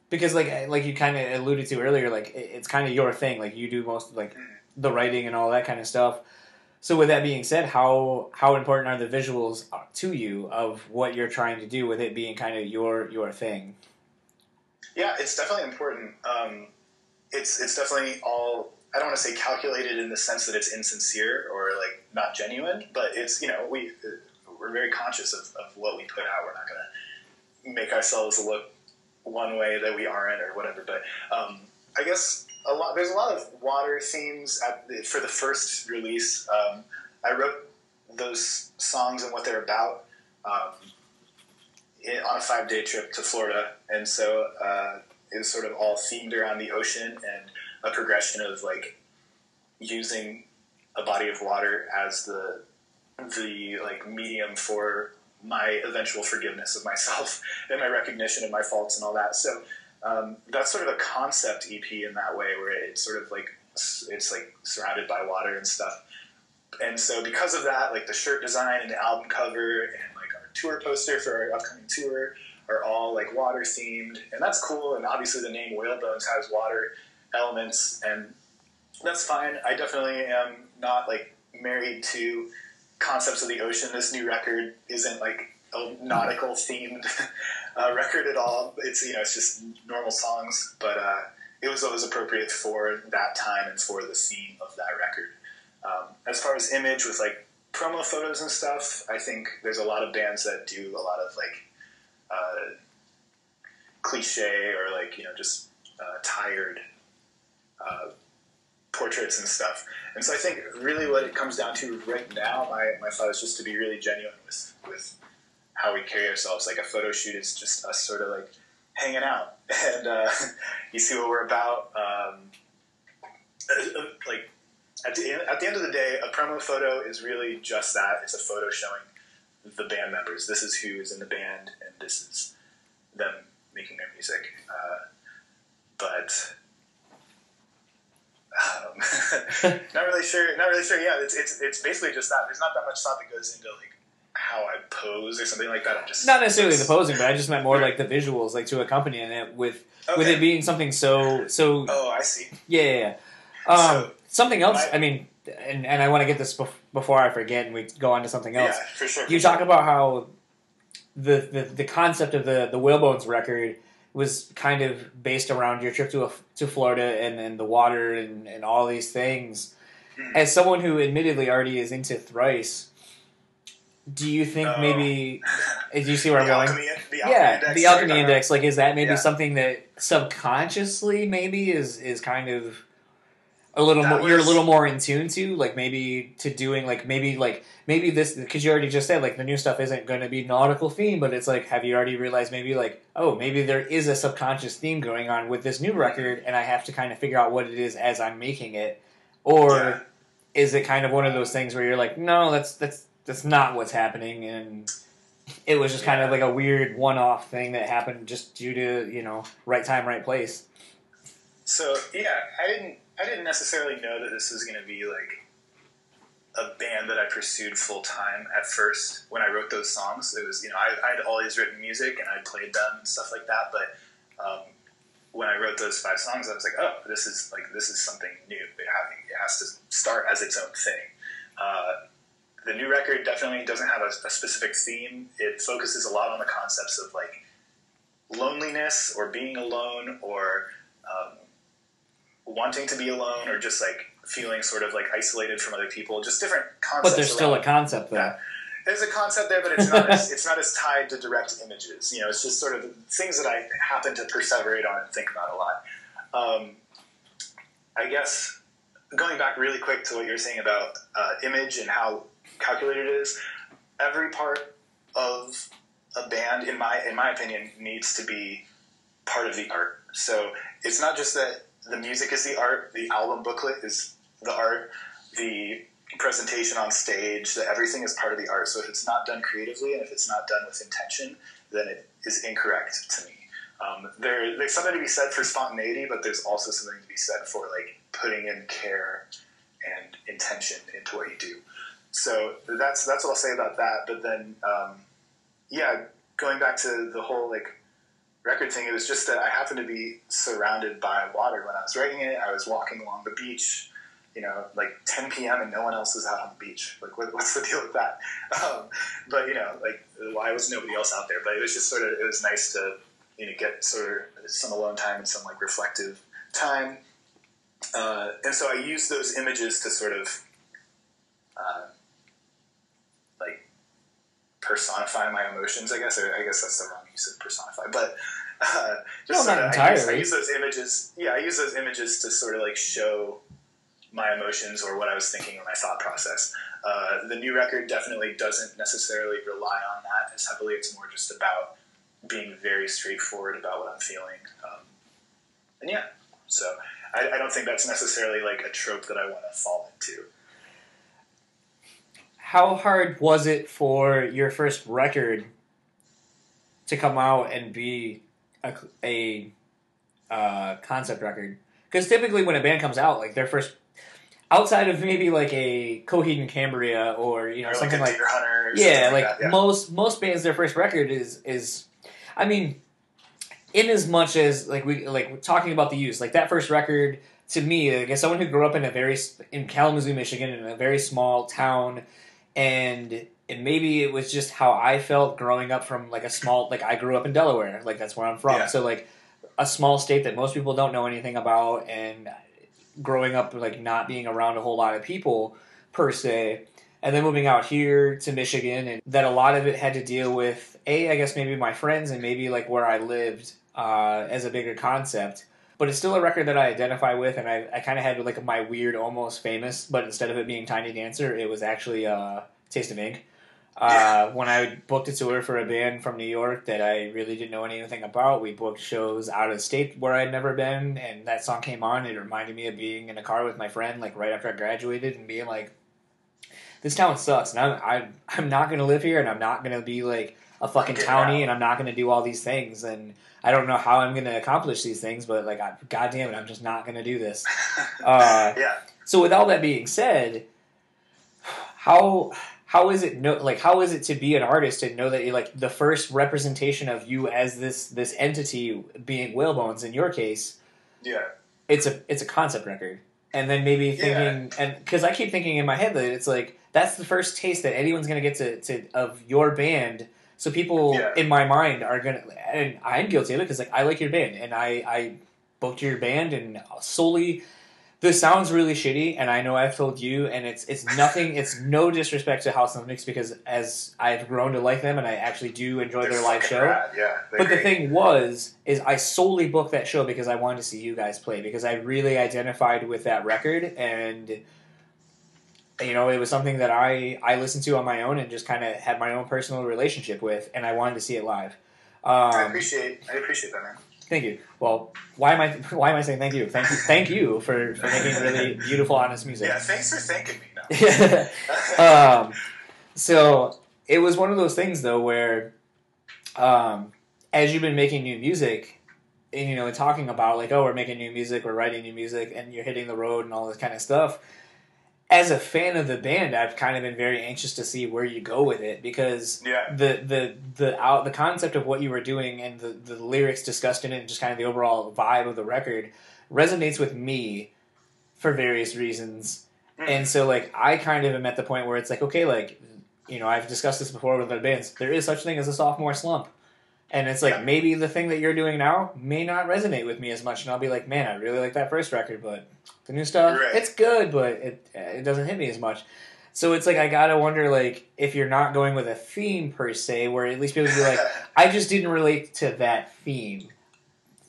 because like like you kind of alluded to earlier, like it- it's kind of your thing. Like you do most like the writing and all that kind of stuff. So with that being said, how how important are the visuals to you of what you're trying to do with it being kind of your your thing? Yeah, it's definitely important. Um, it's it's definitely all. I don't want to say calculated in the sense that it's insincere or like not genuine, but it's you know we we're very conscious of, of what we put out. We're not going to make ourselves look one way that we aren't or whatever. But um, I guess a lot there's a lot of water themes the, for the first release. Um, I wrote those songs and what they're about. Um, on a five day trip to Florida, and so uh, it was sort of all themed around the ocean and a progression of like using a body of water as the the like medium for my eventual forgiveness of myself and my recognition of my faults and all that. So um, that's sort of a concept EP in that way, where it's sort of like it's like surrounded by water and stuff. And so because of that, like the shirt design and the album cover and like our tour poster for our upcoming tour are all like water themed, and that's cool. And obviously the name Whalebones has water elements, and that's fine. I definitely am not like married to concepts of the ocean. This new record isn't like a nautical themed uh, record at all. It's you know it's just normal songs, but uh, it was always appropriate for that time and for the theme of that record. Um, as far as image with like promo photos and stuff, I think there's a lot of bands that do a lot of like uh, cliche or like you know just uh, tired uh, portraits and stuff. And so I think really what it comes down to right now, my, my thought is just to be really genuine with with how we carry ourselves. Like a photo shoot is just us sort of like hanging out, and uh, you see what we're about. Um, like at the, end, at the end of the day, a promo photo is really just that. It's a photo showing the band members. This is who is in the band, and this is them making their music. Uh, but um, not really sure. Not really sure. Yeah, it's, it's it's basically just that. There's not that much thought that goes into like how I pose or something like that. I'm just not necessarily the posing, but I just meant more like the visuals, like to accompany it with Okay. with it being something so so Oh, I see. yeah. yeah, yeah. Um, So, something else. my- I mean, and and I want to get this bef- before I forget, and we go on to something else. Yeah, for sure. You for sure. talk about how the, the the concept of the the Whalebones record was kind of based around your trip to a, to Florida and, and the water and, and all these things. Hmm. As someone who admittedly already is into thrice, do you think Oh. maybe? Do you see where I'm going? alchemy, the alchemy yeah, index the alchemy index. Like, is that maybe Yeah. something that subconsciously maybe is is kind of a little That more? You're a little more in tune to like maybe to doing like maybe like maybe this because you already just said like the new stuff isn't going to be nautical theme, but it's like have you already realized maybe like oh maybe there is a subconscious theme going on with this new record, and I have to kind of figure out what it is as I'm making it, or Yeah. is it kind of one of those things where you're like no that's that's that's not what's happening and it was just kind of like a weird one-off thing that happened just due to you know right time right place So yeah, I didn't I didn't necessarily know that this was going to be like a band that I pursued full time at first when I wrote those songs. It was you know I had always written music and I played them and stuff like that, but um, when I wrote those five songs, I was like, oh, this is like this is something new. It has to start as its own thing. Uh, the new record definitely doesn't have a, a specific theme. It focuses a lot on the concepts of like loneliness or being alone or um, wanting to be alone or just like feeling sort of like isolated from other people. Just different concepts. but there's still a concept there. There's a concept there, but it's not as, it's not as tied to direct images. You know, it's just sort of things that I happen to perseverate on and think about a lot. Um, I guess going back really quick to what you were saying about uh, image and how calculated it is, every part of a band, in my in my opinion, needs to be part of the art. So it's not just that the music is the art, the album booklet is the art, the presentation on stage, that everything is part of the art. So if it's not done creatively and if it's not done with intention, then it is incorrect to me. Um, there, there's something to be said for spontaneity, but there's also something to be said for like putting in care and intention into what you do. So that's that's what I'll say about that. But then, um, yeah, going back to the whole like record thing, it was just that I happened to be surrounded by water when I was writing it. I was walking along the beach, you know, like 10 p.m. and no one else is out on the beach. Like, what, what's the deal with that? Um, but you know, like, why was nobody else out there? But it was just sort of, it was nice to, you know, get sort of some alone time and some like reflective time. Uh, and so I used those images to sort of, uh, like, personify my emotions. I guess. I guess that's the wrong of personify, but uh, just No, sort not of, I use, I use those images. Yeah, I use those images to sort of like show my emotions or what I was thinking or my thought process. Uh, the new record definitely doesn't necessarily rely on that as heavily. It's more just about being very straightforward about what I'm feeling. Um, and yeah, so I, I don't think that's necessarily like a trope that I want to fall into. how hard was it for your first record to come out and be a, a uh, concept record? Because typically when a band comes out, like their first, outside of maybe like a Coheed and Cambria or you know Or like something like. Or yeah, something like that, yeah. most most bands, their first record is is, I mean, in as much as like we like we're talking about the Used, like that first record to me, like as someone who grew up in a very in Kalamazoo, Michigan, in a very small town, and and maybe it was just how I felt growing up from like a small like I grew up in Delaware, like that's where I'm from, Yeah. so like a small state that most people don't know anything about, and growing up like not being around a whole lot of people per se, and then moving out here to Michigan, and that a lot of it had to deal with a, I guess maybe my friends and maybe like where I lived uh, as a bigger concept. But it's still a record that I identify with, and I, I kind of had like my weird, almost famous, but instead of it being Tiny Dancer, it was actually uh, Taste of Ink. Uh, when I booked a tour for a band from New York that I really didn't know anything about, we booked shows out of state where I'd never been, and that song came on. It reminded me of being in a car with my friend, like right after I graduated, and being like, "This town sucks, and I'm I'm, I'm not gonna live here, and I'm not gonna be like a fucking townie, and I'm not gonna do all these things, and I don't know how I'm gonna accomplish these things, but like, I, God damn it, I'm just not gonna do this." Uh, yeah. so with all that being said, how how is it no like how is it to be an artist and know that you like the first representation of you as this this entity being whalebones in your case Yeah. it's a it's a concept record and then maybe thinking and because i keep thinking in my head that it's like that's the first taste that anyone's gonna get to, to of your band so people Yeah. in my mind are gonna and i'm guilty of it because like i like your band and i i booked your band and solely this sounds really shitty and i know i've told you and it's it's nothing it's no disrespect to House Olympics because as i've grown to like them and i actually do enjoy They're their live show rad, Yeah. but the thing was, is I solely booked that show because I wanted to see you guys play because I really identified with that record and you know it was something that I I listened to on my own and just kind of had my own personal relationship with and I wanted to see it live. I Um, appreciate. I appreciate that, man. Thank you. Well, why am I why am I saying thank you? Thank you, thank you for, for making really beautiful, honest music. Yeah. Thanks for thanking me. Um, so it was one of those things though where um, as you've been making new music and you know and talking about like oh we're making new music we're writing new music and you're hitting the road and all this kind of stuff as a fan of the band i've kind of been very anxious to see where you go with it because yeah. the the the out the concept of what you were doing and the the lyrics discussed in it and just kind of the overall vibe of the record resonates with me for various reasons. Mm. And so like I kind of am at the point where it's like okay like you know I've discussed this before with other bands. There is such thing as a sophomore slump and it's like Yeah. maybe the thing that you're doing now may not resonate with me as much and I'll be like man I really like that first record but the new stuff Right. it's good but it it doesn't hit me as much so it's like I gotta wonder like if you're not going with a theme per se where at least people would be like I just didn't relate to that theme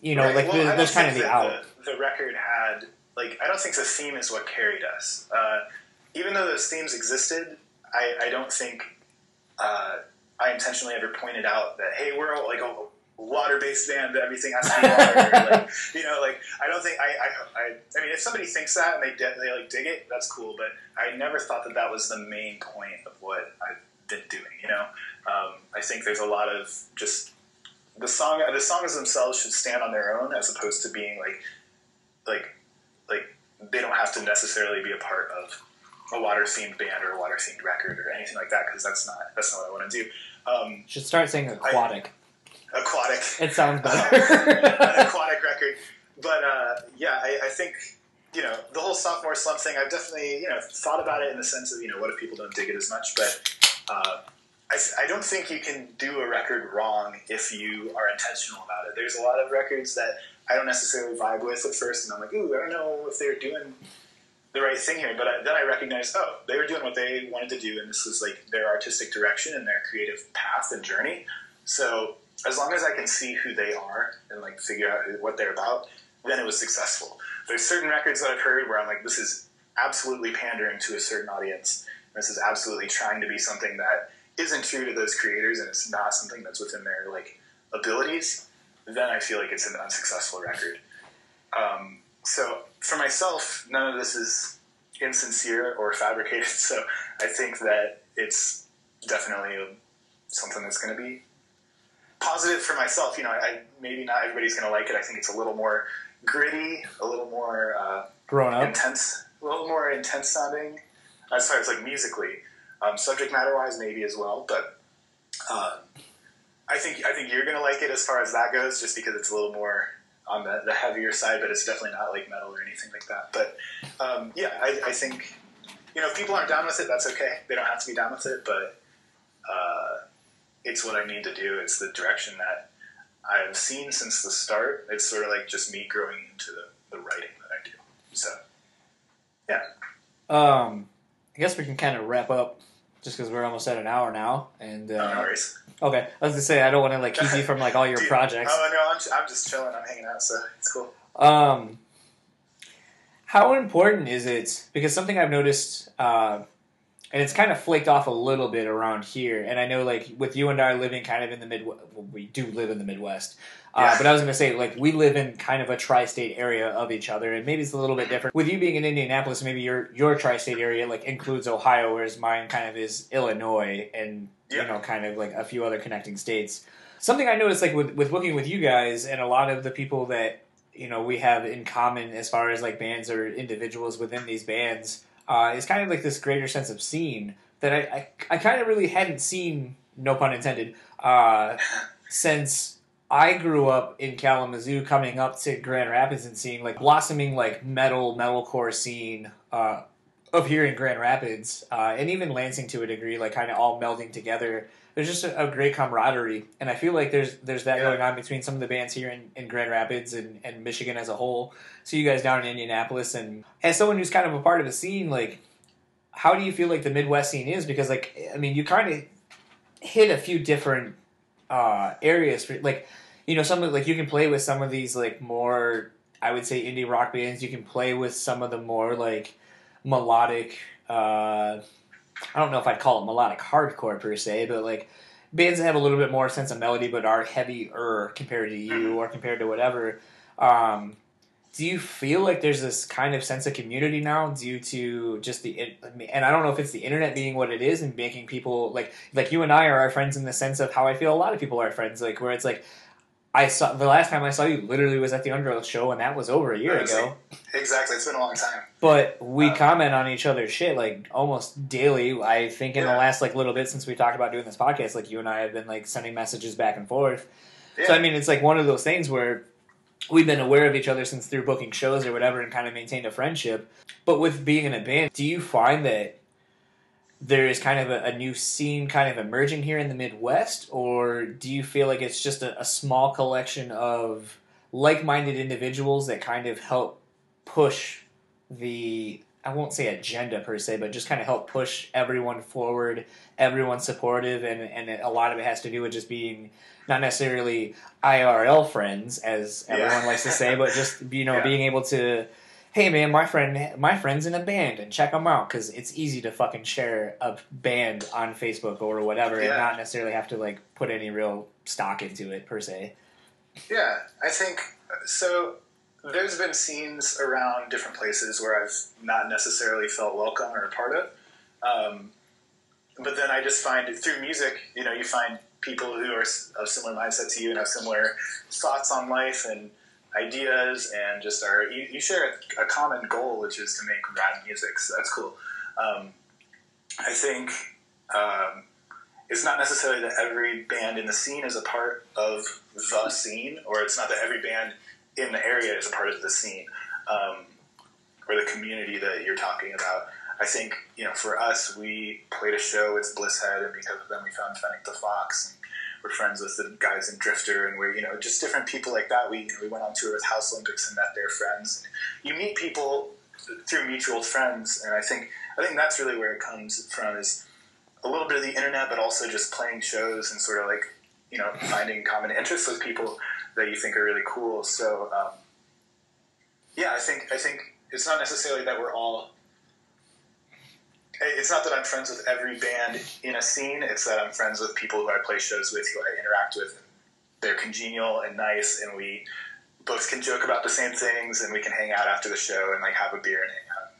you know Right. like Well, kind of the out The, the record had like I don't think the theme is what carried us. Uh, even though those themes existed, I, I don't think uh, I intentionally ever pointed out that hey, we're all like a water-based band. Everything has to be water. like, you know, like I don't think I, I, I. I mean, if somebody thinks that and they de- they like dig it, that's cool. But I never thought that that was the main point of what I've been doing. You know, um, I think there's a lot of just the song the songs themselves should stand on their own as opposed to being like like like they don't have to necessarily be a part of a water themed band or a water themed record or anything like that because that's not that's not what I want to do. Um, should start saying aquatic aquatic, it sounds an better aquatic record, but uh, yeah, I, I think you know the whole sophomore slump thing. I've definitely you know thought about it in the sense of you know what if people don't dig it as much, but uh, I, I don't think you can do a record wrong if you are intentional about it. There's a lot of records that I don't necessarily vibe with at first, and I'm like, ooh, I don't know if they're doing the right thing here. But I, then I recognize, oh, they were doing what they wanted to do, and this was like their artistic direction and their creative path and journey. So as long as I can see who they are and like figure out who- what they're about, then it was successful. There's certain records that I've heard where I'm like, this is absolutely pandering to a certain audience. This is absolutely trying to be something that isn't true to those creators, and it's not something that's within their like abilities. Then I feel like it's an unsuccessful record. Um, so for myself, none of this is insincere or fabricated. So I think that it's definitely something that's going to be positive for myself. You know, I, maybe not everybody's going to like it. I think it's a little more gritty, a little more uh, grown up intense, a little more intense sounding as far as like musically. Um, subject matter wise, maybe as well, but uh, I think I think you're gonna like it as far as that goes, just because it's a little more on the, the heavier side, but it's definitely not like metal or anything like that. But um, yeah, I, I think you know if people aren't down with it, that's okay. They don't have to be down with it, but uh, it's what I need to do. It's the direction that I've seen since the start. It's sort of like just me growing into the, the writing that I do. So yeah. um I guess we can kind of wrap up just because we're almost at an hour now. And uh, no worries. Okay, I was gonna say I don't want to like keep you from like all your Dude, projects. Oh no, I'm, I'm just chilling. I'm hanging out, so it's cool. Um, how important is it? Because something I've noticed, uh, and it's kind of flaked off a little bit around here. And I know, like, with you and I living kind of in the Midwest, well, we do live in the Midwest. Uh, Yeah. But I was going to say, like, we live in kind of a tri-state area of each other, and maybe it's a little bit different. With you being in Indianapolis, maybe your your tri-state area like includes Ohio, whereas mine kind of is Illinois, and you know, kind of like a few other connecting states. Something I noticed, like with with working with you guys, and a lot of the people that you know we have in common as far as like bands or individuals within these bands uh, is kind of like this greater sense of scene that I I, I kind of really hadn't seen, no pun intended, uh, since I grew up in Kalamazoo, coming up to Grand Rapids and seeing like blossoming like metal metalcore scene uh, of here in Grand Rapids, uh, and even Lansing to a degree, like kind of all melding together. There's just a, a great camaraderie, and I feel like there's there's that Yeah. going on between some of the bands here in, in Grand Rapids and, and Michigan as a whole. So you guys down in Indianapolis, and as someone who's kind of a part of the scene, like how do you feel like the Midwest scene is? Because like I mean, you kind of hit a few different uh, areas for like you know some of like you can play with some of these like more I would say indie rock bands. You can play with some of the more like melodic. Uh, I don't know if I'd call it melodic hardcore per se, but like bands that have a little bit more sense of melody but are heavier compared to you or compared to whatever. Um, do you feel like there's this kind of sense of community now due to just the in- I mean, and I don't know if it's the internet being what it is and making people like like you and I are our friends in the sense of how I feel a lot of people are friends like where it's like I saw the last time I saw you literally was at the Undergrowth show and that was over a year ago Exactly. It's been a long time. but we Uh, comment on each other's shit like almost daily I think in the last like little bit since we talked about doing this podcast like you and I have been like sending messages back and forth Yeah. so I mean, it's like one of those things where we've been aware of each other since through booking shows or whatever, and kind of maintained a friendship. But with being in a band, do you find that there is kind of a, a new scene kind of emerging here in the Midwest, or do you feel like it's just a, a small collection of like-minded individuals that kind of help push the I won't say agenda per se, but just kind of help push everyone forward, everyone's supportive, and and a lot of it has to do with just being not necessarily IRL friends, as everyone Yeah. likes to say, but just you know Yeah. being able to, hey man, my friend, my friend's in a band, and check them out because it's easy to fucking share a band on Facebook or whatever, and not necessarily have to like put any real stock into it per se. Yeah, I think so. There's been scenes around different places where I've not necessarily felt welcome or a part of. Um, but then I just find through music, you know, you find people who are of similar mindset to you and have similar thoughts on life and ideas, and just are you, you share a, a common goal, which is to make rad music. So that's cool. Um, I think um, it's not necessarily that every band in the scene is a part of the scene, or it's not that every band in the area is a part of the scene um, or the community that you're talking about. I think you know, for us, we played a show. It's Blisshead, and because of them, we found Fennec the Fox. And we're friends with the guys in Drifter, and we're you know just different people like that. We you know, we went on tour with House Olympics and met their friends. You meet people through mutual friends, and I think I think that's really where it comes from. Is a little bit of the internet, but also just playing shows and sort of like you know finding common interests with people that you think are really cool. So um, yeah, I think I think it's not necessarily that we're all. It's not that I'm friends with every band in a scene. It's that I'm friends with people who I play shows with, who I interact with. They're congenial and nice, and we both can joke about the same things, and we can hang out after the show and like have a beer and hang out.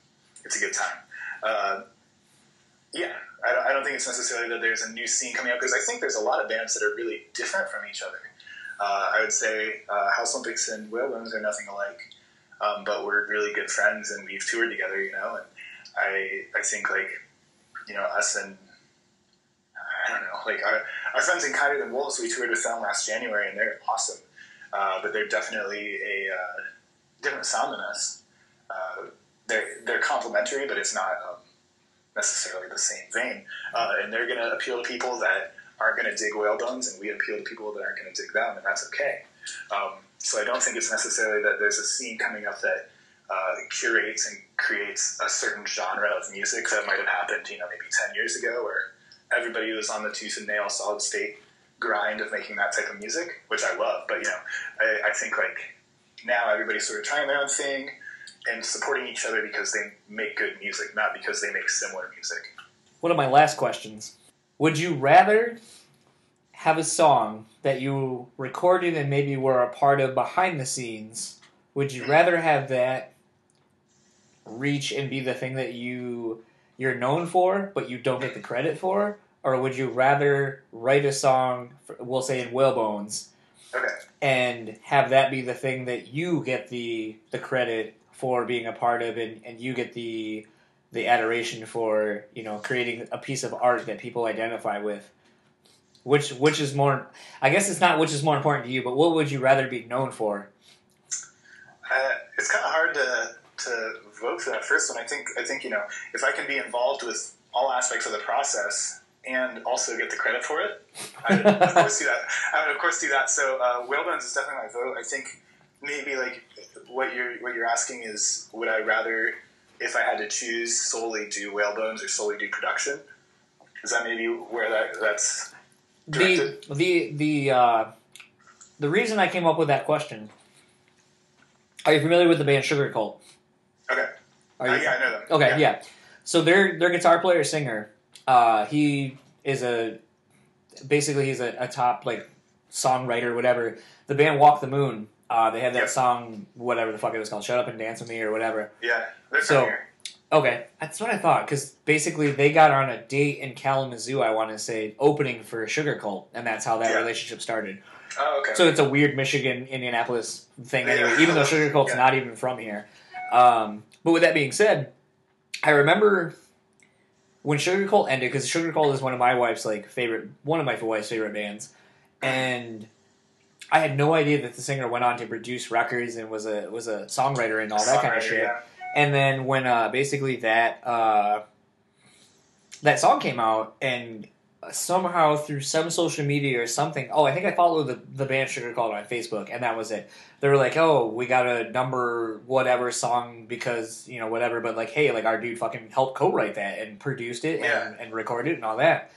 It's a good time. Uh, yeah, I don't, I don't think it's necessarily that there's a new scene coming up because I think there's a lot of bands that are really different from each other. Uh, I would say uh, House Olympics and Whalebones are nothing alike, um, but we're really good friends and we've toured together, you know. And I I think like you know us and I don't know like our, our friends in Kited and Wolves, we toured with them last January and they're awesome, uh, but they're definitely a uh, different sound than us. Uh, they're they're complementary, but it's not. Um, necessarily the same vein, uh, and they're to appeal to people that aren't to dig whalebones, and we appeal to people that aren't to dig them, and that's okay. Um, so I don't think it's necessarily that there's a scene coming up that uh, curates and creates a certain genre of music that might have happened, you know, maybe 10 years ago where everybody was on the tooth and nail solid state grind of making that type of music, which I love. But, you know, I, I think like now everybody's sort of trying their own thing and supporting each other because they make good music, not because they make similar music. One of my last questions. Would you rather have a song that you recorded and maybe were a part of behind the scenes? Would you rather have that reach and be the thing that you you're known for, but you don't get the credit for? Or would you rather write a song, for, we'll say in Whalebones, Okay. and have that be the thing that you get the the credit for being a part of and, and you get the the adoration for you know creating a piece of art that people identify with which which is more i guess it's not which is more important to you but what would you rather be known for Uh, it's kind of hard to, to vote for that first one. I think I think you know if I can be involved with all aspects of the process and also get the credit for it, I would of course do that. I would of course do that. So uh, Whalebones is definitely my vote. I think maybe like what you're what you're asking is would I rather if I had to choose solely do Whalebones or solely do production? Is that maybe where that that's the the the uh, the reason i came up with that question are you familiar with the band Sugarcult okay? are Uh, yeah, I know them. Okay, yeah. So their their guitar player singer, uh, he is a basically he's a, a top like songwriter, whatever. The band Walk the Moon, uh, they had that Yep. song, whatever the fuck it was called, "Shut Up and Dance with Me" or whatever. yeah. So- here. Okay, that's what I thought because basically they got on a date in Kalamazoo. I want to say opening for Sugarcult, and that's how that Yeah. relationship started. Oh, okay. So it's a weird Michigan Indianapolis thing Yeah. anyway, even though Sugarcult's Yeah. not even from here. Um, but with that being said, I remember when Sugarcult ended because Sugarcult is one of my wife's like favorite, one of my wife's favorite bands, and I had no idea that the singer went on to produce records and was a was a songwriter and all that kind of shit. yeah. And then when uh, basically that uh, that song came out, and somehow through some social media or something, oh, I think I followed the the band Sugarcult on Facebook, and that was it. They were like, oh, we got a number whatever song because you know whatever, but like, hey, like our dude fucking helped co-write that and produced it Yeah. and, and recorded it and all that.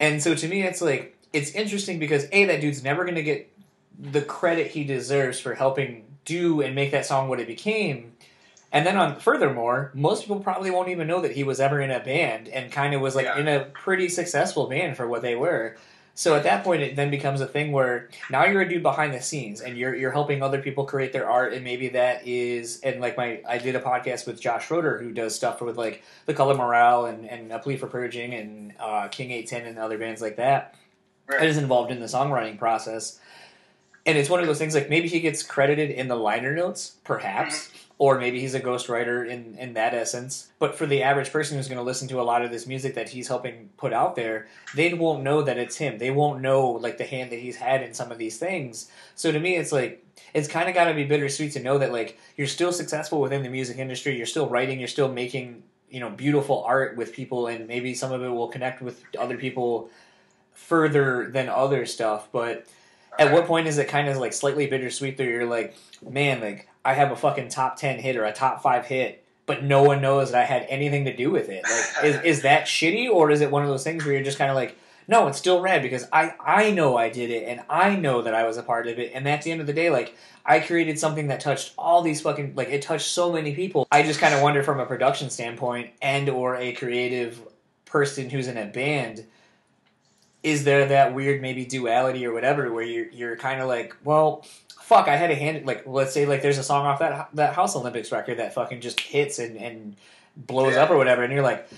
And so to me, it's like it's interesting because a that dude's never gonna get the credit he deserves for helping do and make that song what it became. And then on furthermore, most people probably won't even know that he was ever in a band and kind of was like Yeah. in a pretty successful band for what they were. So at that point, it then becomes a thing where now you're a dude behind the scenes and you're you're helping other people create their art, and maybe that is and like my I did a podcast with Josh Schroeder who does stuff with like the Color Morale and and A Plea for Purging and uh, King Eight Ten and other bands like that. Right. And is involved in the songwriting process. And it's one of those things like maybe he gets credited in the liner notes, perhaps, or maybe he's a ghostwriter in in that essence. But for the average person who's going to listen to a lot of this music that he's helping put out there, they won't know that it's him. They won't know like the hand that he's had in some of these things. So to me, it's like it's kind of got to be bittersweet to know that like you're still successful within the music industry. You're still writing. You're still making you know beautiful art with people, and maybe some of it will connect with other people further than other stuff. But at what point is it kind of like slightly bittersweet that you're like, man, like I have a fucking top ten hit or a top five hit, but no one knows that I had anything to do with it. Like, is is that shitty, or is it one of those things where you're just kind of like, no, it's still rad because I I know I did it and I know that I was a part of it, and at the end of the day, like. I created something that touched all these fucking like it touched so many people. I just kind of wonder from a production standpoint and or a creative person who's in a band is there that weird maybe duality or whatever where you're you're kind of like, well, fuck, I had a hand like let's say like there's a song off that that House Olympics record that fucking just hits and and blows Yeah. up or whatever, and you're like.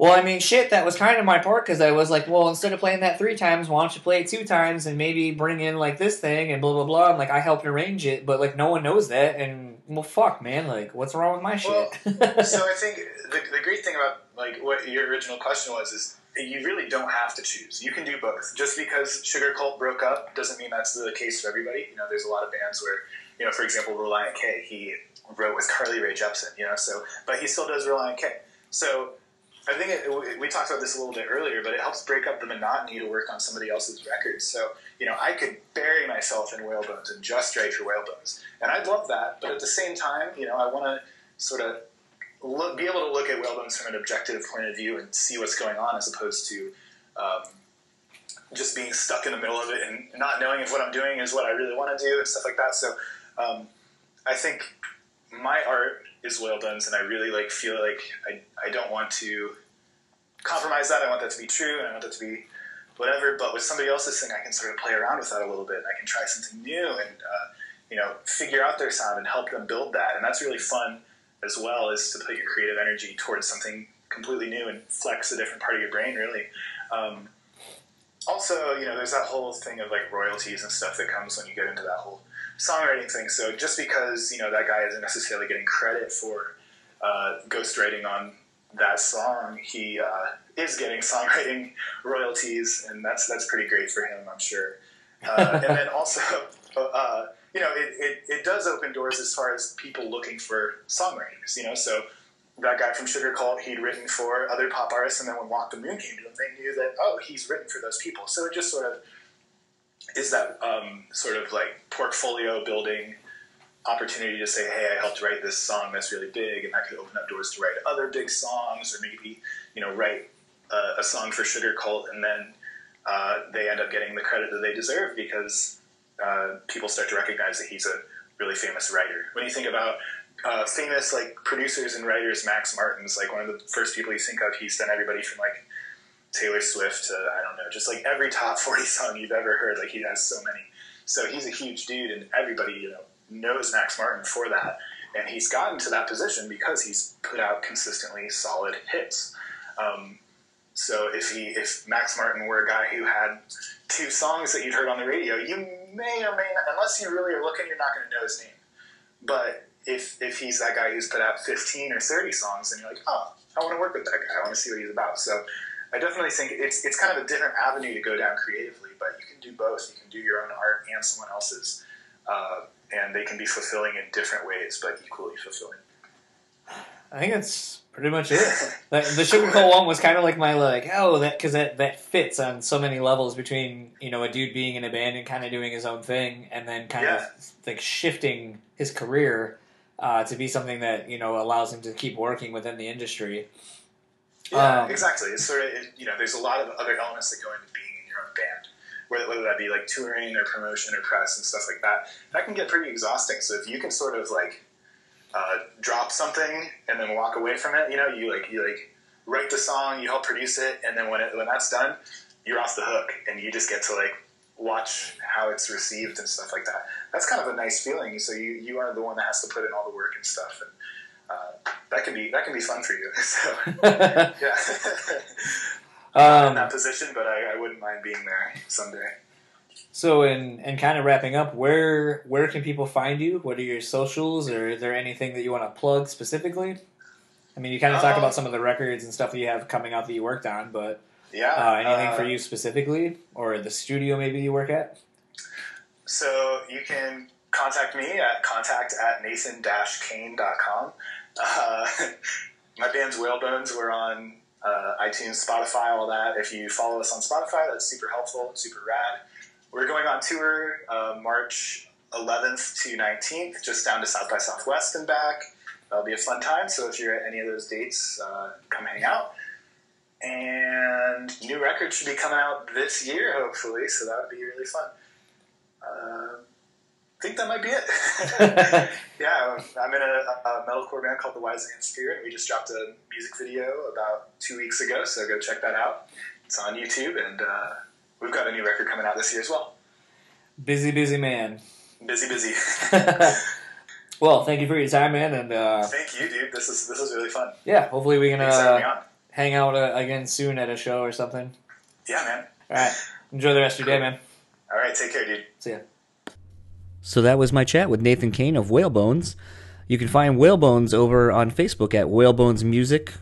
Well, I mean, shit, that was kind of my part because I was like, well, instead of playing that three times, why don't you play it two times and maybe bring in like this thing and blah blah blah. And like, I helped arrange it, but like, no one knows that. And well, fuck, man, like, what's wrong with my shit? Well, so I think the, the great thing about like what your original question was is you really don't have to choose. You can do both. Just because Sugarcult broke up doesn't mean that's the case for everybody. You know, there's a lot of bands where, you know, for example, Relient K, he wrote with Carly Rae Jepsen. You know, so but he still does Relient K. So I think it, we talked about this a little bit earlier, but it helps break up the monotony to work on somebody else's records. So, you know, I could bury myself in Whalebones and just write for Whalebones. And I'd love that, but at the same time, you know, I want to sort of look, be able to look at Whalebones from an objective point of view and see what's going on as opposed to um, just being stuck in the middle of it and not knowing if what I'm doing is what I really want to do and stuff like that. So, um, I think my art is Whalebones, and I really like feel like I, I don't want to compromise that. I want that to be true, and I want that to be whatever. But with somebody else's thing, I can sort of play around with that a little bit. I can try something new and uh, you know figure out their sound and help them build that, and that's really fun as well. Is to put your creative energy towards something completely new and flex a different part of your brain, really. Um, also, you know, there's that whole thing of like royalties and stuff that comes when you get into that whole songwriting thing. So just because you know that guy isn't necessarily getting credit for uh, ghostwriting on that song, he uh, is getting songwriting royalties, and that's that's pretty great for him, I'm sure. Uh, and then also, uh, you know, it, it, it does open doors as far as people looking for songwriters. You know, so that guy from Sugarcult, he'd written for other pop artists, and then when Walk the Moon came to them, they knew that oh, he's written for those people. So it just sort of is that um, sort of like portfolio building opportunity to say, hey, I helped write this song that's really big, and that could open up doors to write other big songs, or maybe you know write a, a song for Sugarcult, and then uh, they end up getting the credit that they deserve because uh, people start to recognize that he's a really famous writer. When you think about uh, famous like producers and writers, Max Martin's like one of the first people you think of. He's done everybody from like Taylor Swift to I don't know, just like every top forty song you've ever heard. Like he has so many. So he's a huge dude, and everybody you know knows Max Martin for that. And he's gotten to that position because he's put out consistently solid hits. Um, so if he, if Max Martin were a guy who had two songs that you'd heard on the radio, you may or may not, unless you really are looking, you're not going to know his name. But if if he's that guy who's put out 15 or 30 songs, then you're like, oh, I want to work with that guy. I want to see what he's about. So I definitely think it's it's kind of a different avenue to go down creatively, but you can do both. You can do your own art and someone else's. Uh, and they can be fulfilling in different ways, but equally fulfilling. I think that's pretty much it. the, the Sugarcult one was kind of like my like oh that because that that fits on so many levels between you know a dude being in a band and kind of doing his own thing, and then kind yeah. of like shifting his career uh, to be something that you know allows him to keep working within the industry. Yeah, um, exactly. It's sort of it, you know there's a lot of other elements that go into being in your own band whether, whether that be like touring or promotion or press and stuff like that, that can get pretty exhausting. So if you can sort of like uh, drop something and then walk away from it, you know, you like you like write the song, you help produce it, and then when it, when that's done, you're off the hook, and you just get to like watch how it's received and stuff like that. That's kind of a nice feeling. So you you are the one that has to put in all the work and stuff, and uh, that can be that can be fun for you. So yeah. um, in that position, but I, I wouldn't mind being there someday. So, in and kind of wrapping up, where where can people find you? What are your socials, or is there anything that you want to plug specifically? I mean, you kind of um, talk about some of the records and stuff that you have coming out that you worked on, but yeah, uh, anything uh, for you specifically, or the studio maybe you work at? So you can contact me at contact at nathan-kane.com. Uh, my band's Whalebones. We're on uh, iTunes, Spotify, all that. If you follow us on Spotify, that's super helpful, super rad. We're going on tour uh, March 11th to 19th, just down to South by Southwest and back. That'll be a fun time. So if you're at any of those dates, uh, come hang out. And new records should be coming out this year, hopefully. So that would be really fun. Uh, I think that might be it. yeah, I'm in a, a, metalcore band called the Wise Man Spirit. We just dropped a music video about two weeks ago, so go check that out. It's on YouTube, and uh, we've got a new record coming out this year as well. Busy, busy man. Busy, busy. well, thank you for your time, man, and uh, thank you, dude. This is this is really fun. Yeah, hopefully we can uh, hang out uh, again soon at a show or something. Yeah, man. All right. Enjoy the rest of your day, man. All right, take care, dude. See ya. So that was my chat with Nathan Kane of Whalebones. You can find Whalebones over on Facebook at Whalebones Music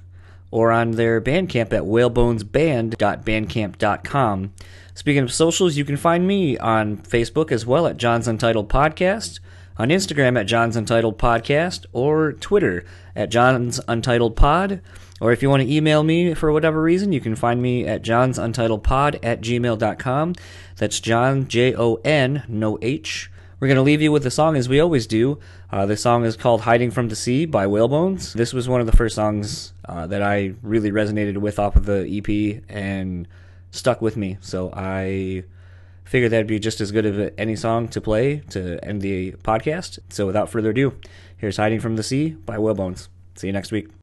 or on their Bandcamp at whalebonesband.bandcamp.com. Speaking of socials, you can find me on Facebook as well at Jon's Untitled Podcast, on Instagram at Jon's Untitled Podcast, or Twitter at Jon's Untitled Pod. Or if you want to email me for whatever reason, you can find me at Jon's Untitled Pod at gmail.com. That's Jon, J O N, no H we're going to leave you with a song as we always do. Uh, the song is called Hiding from the Sea by Whalebones. This was one of the first songs uh, that I really resonated with off of the EP and stuck with me. So I figured that'd be just as good of any song to play to end the podcast. So without further ado, here's Hiding from the Sea by Whalebones. See you next week.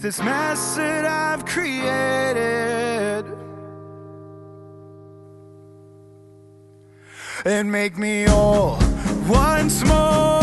this mess that I've created and make me whole once more.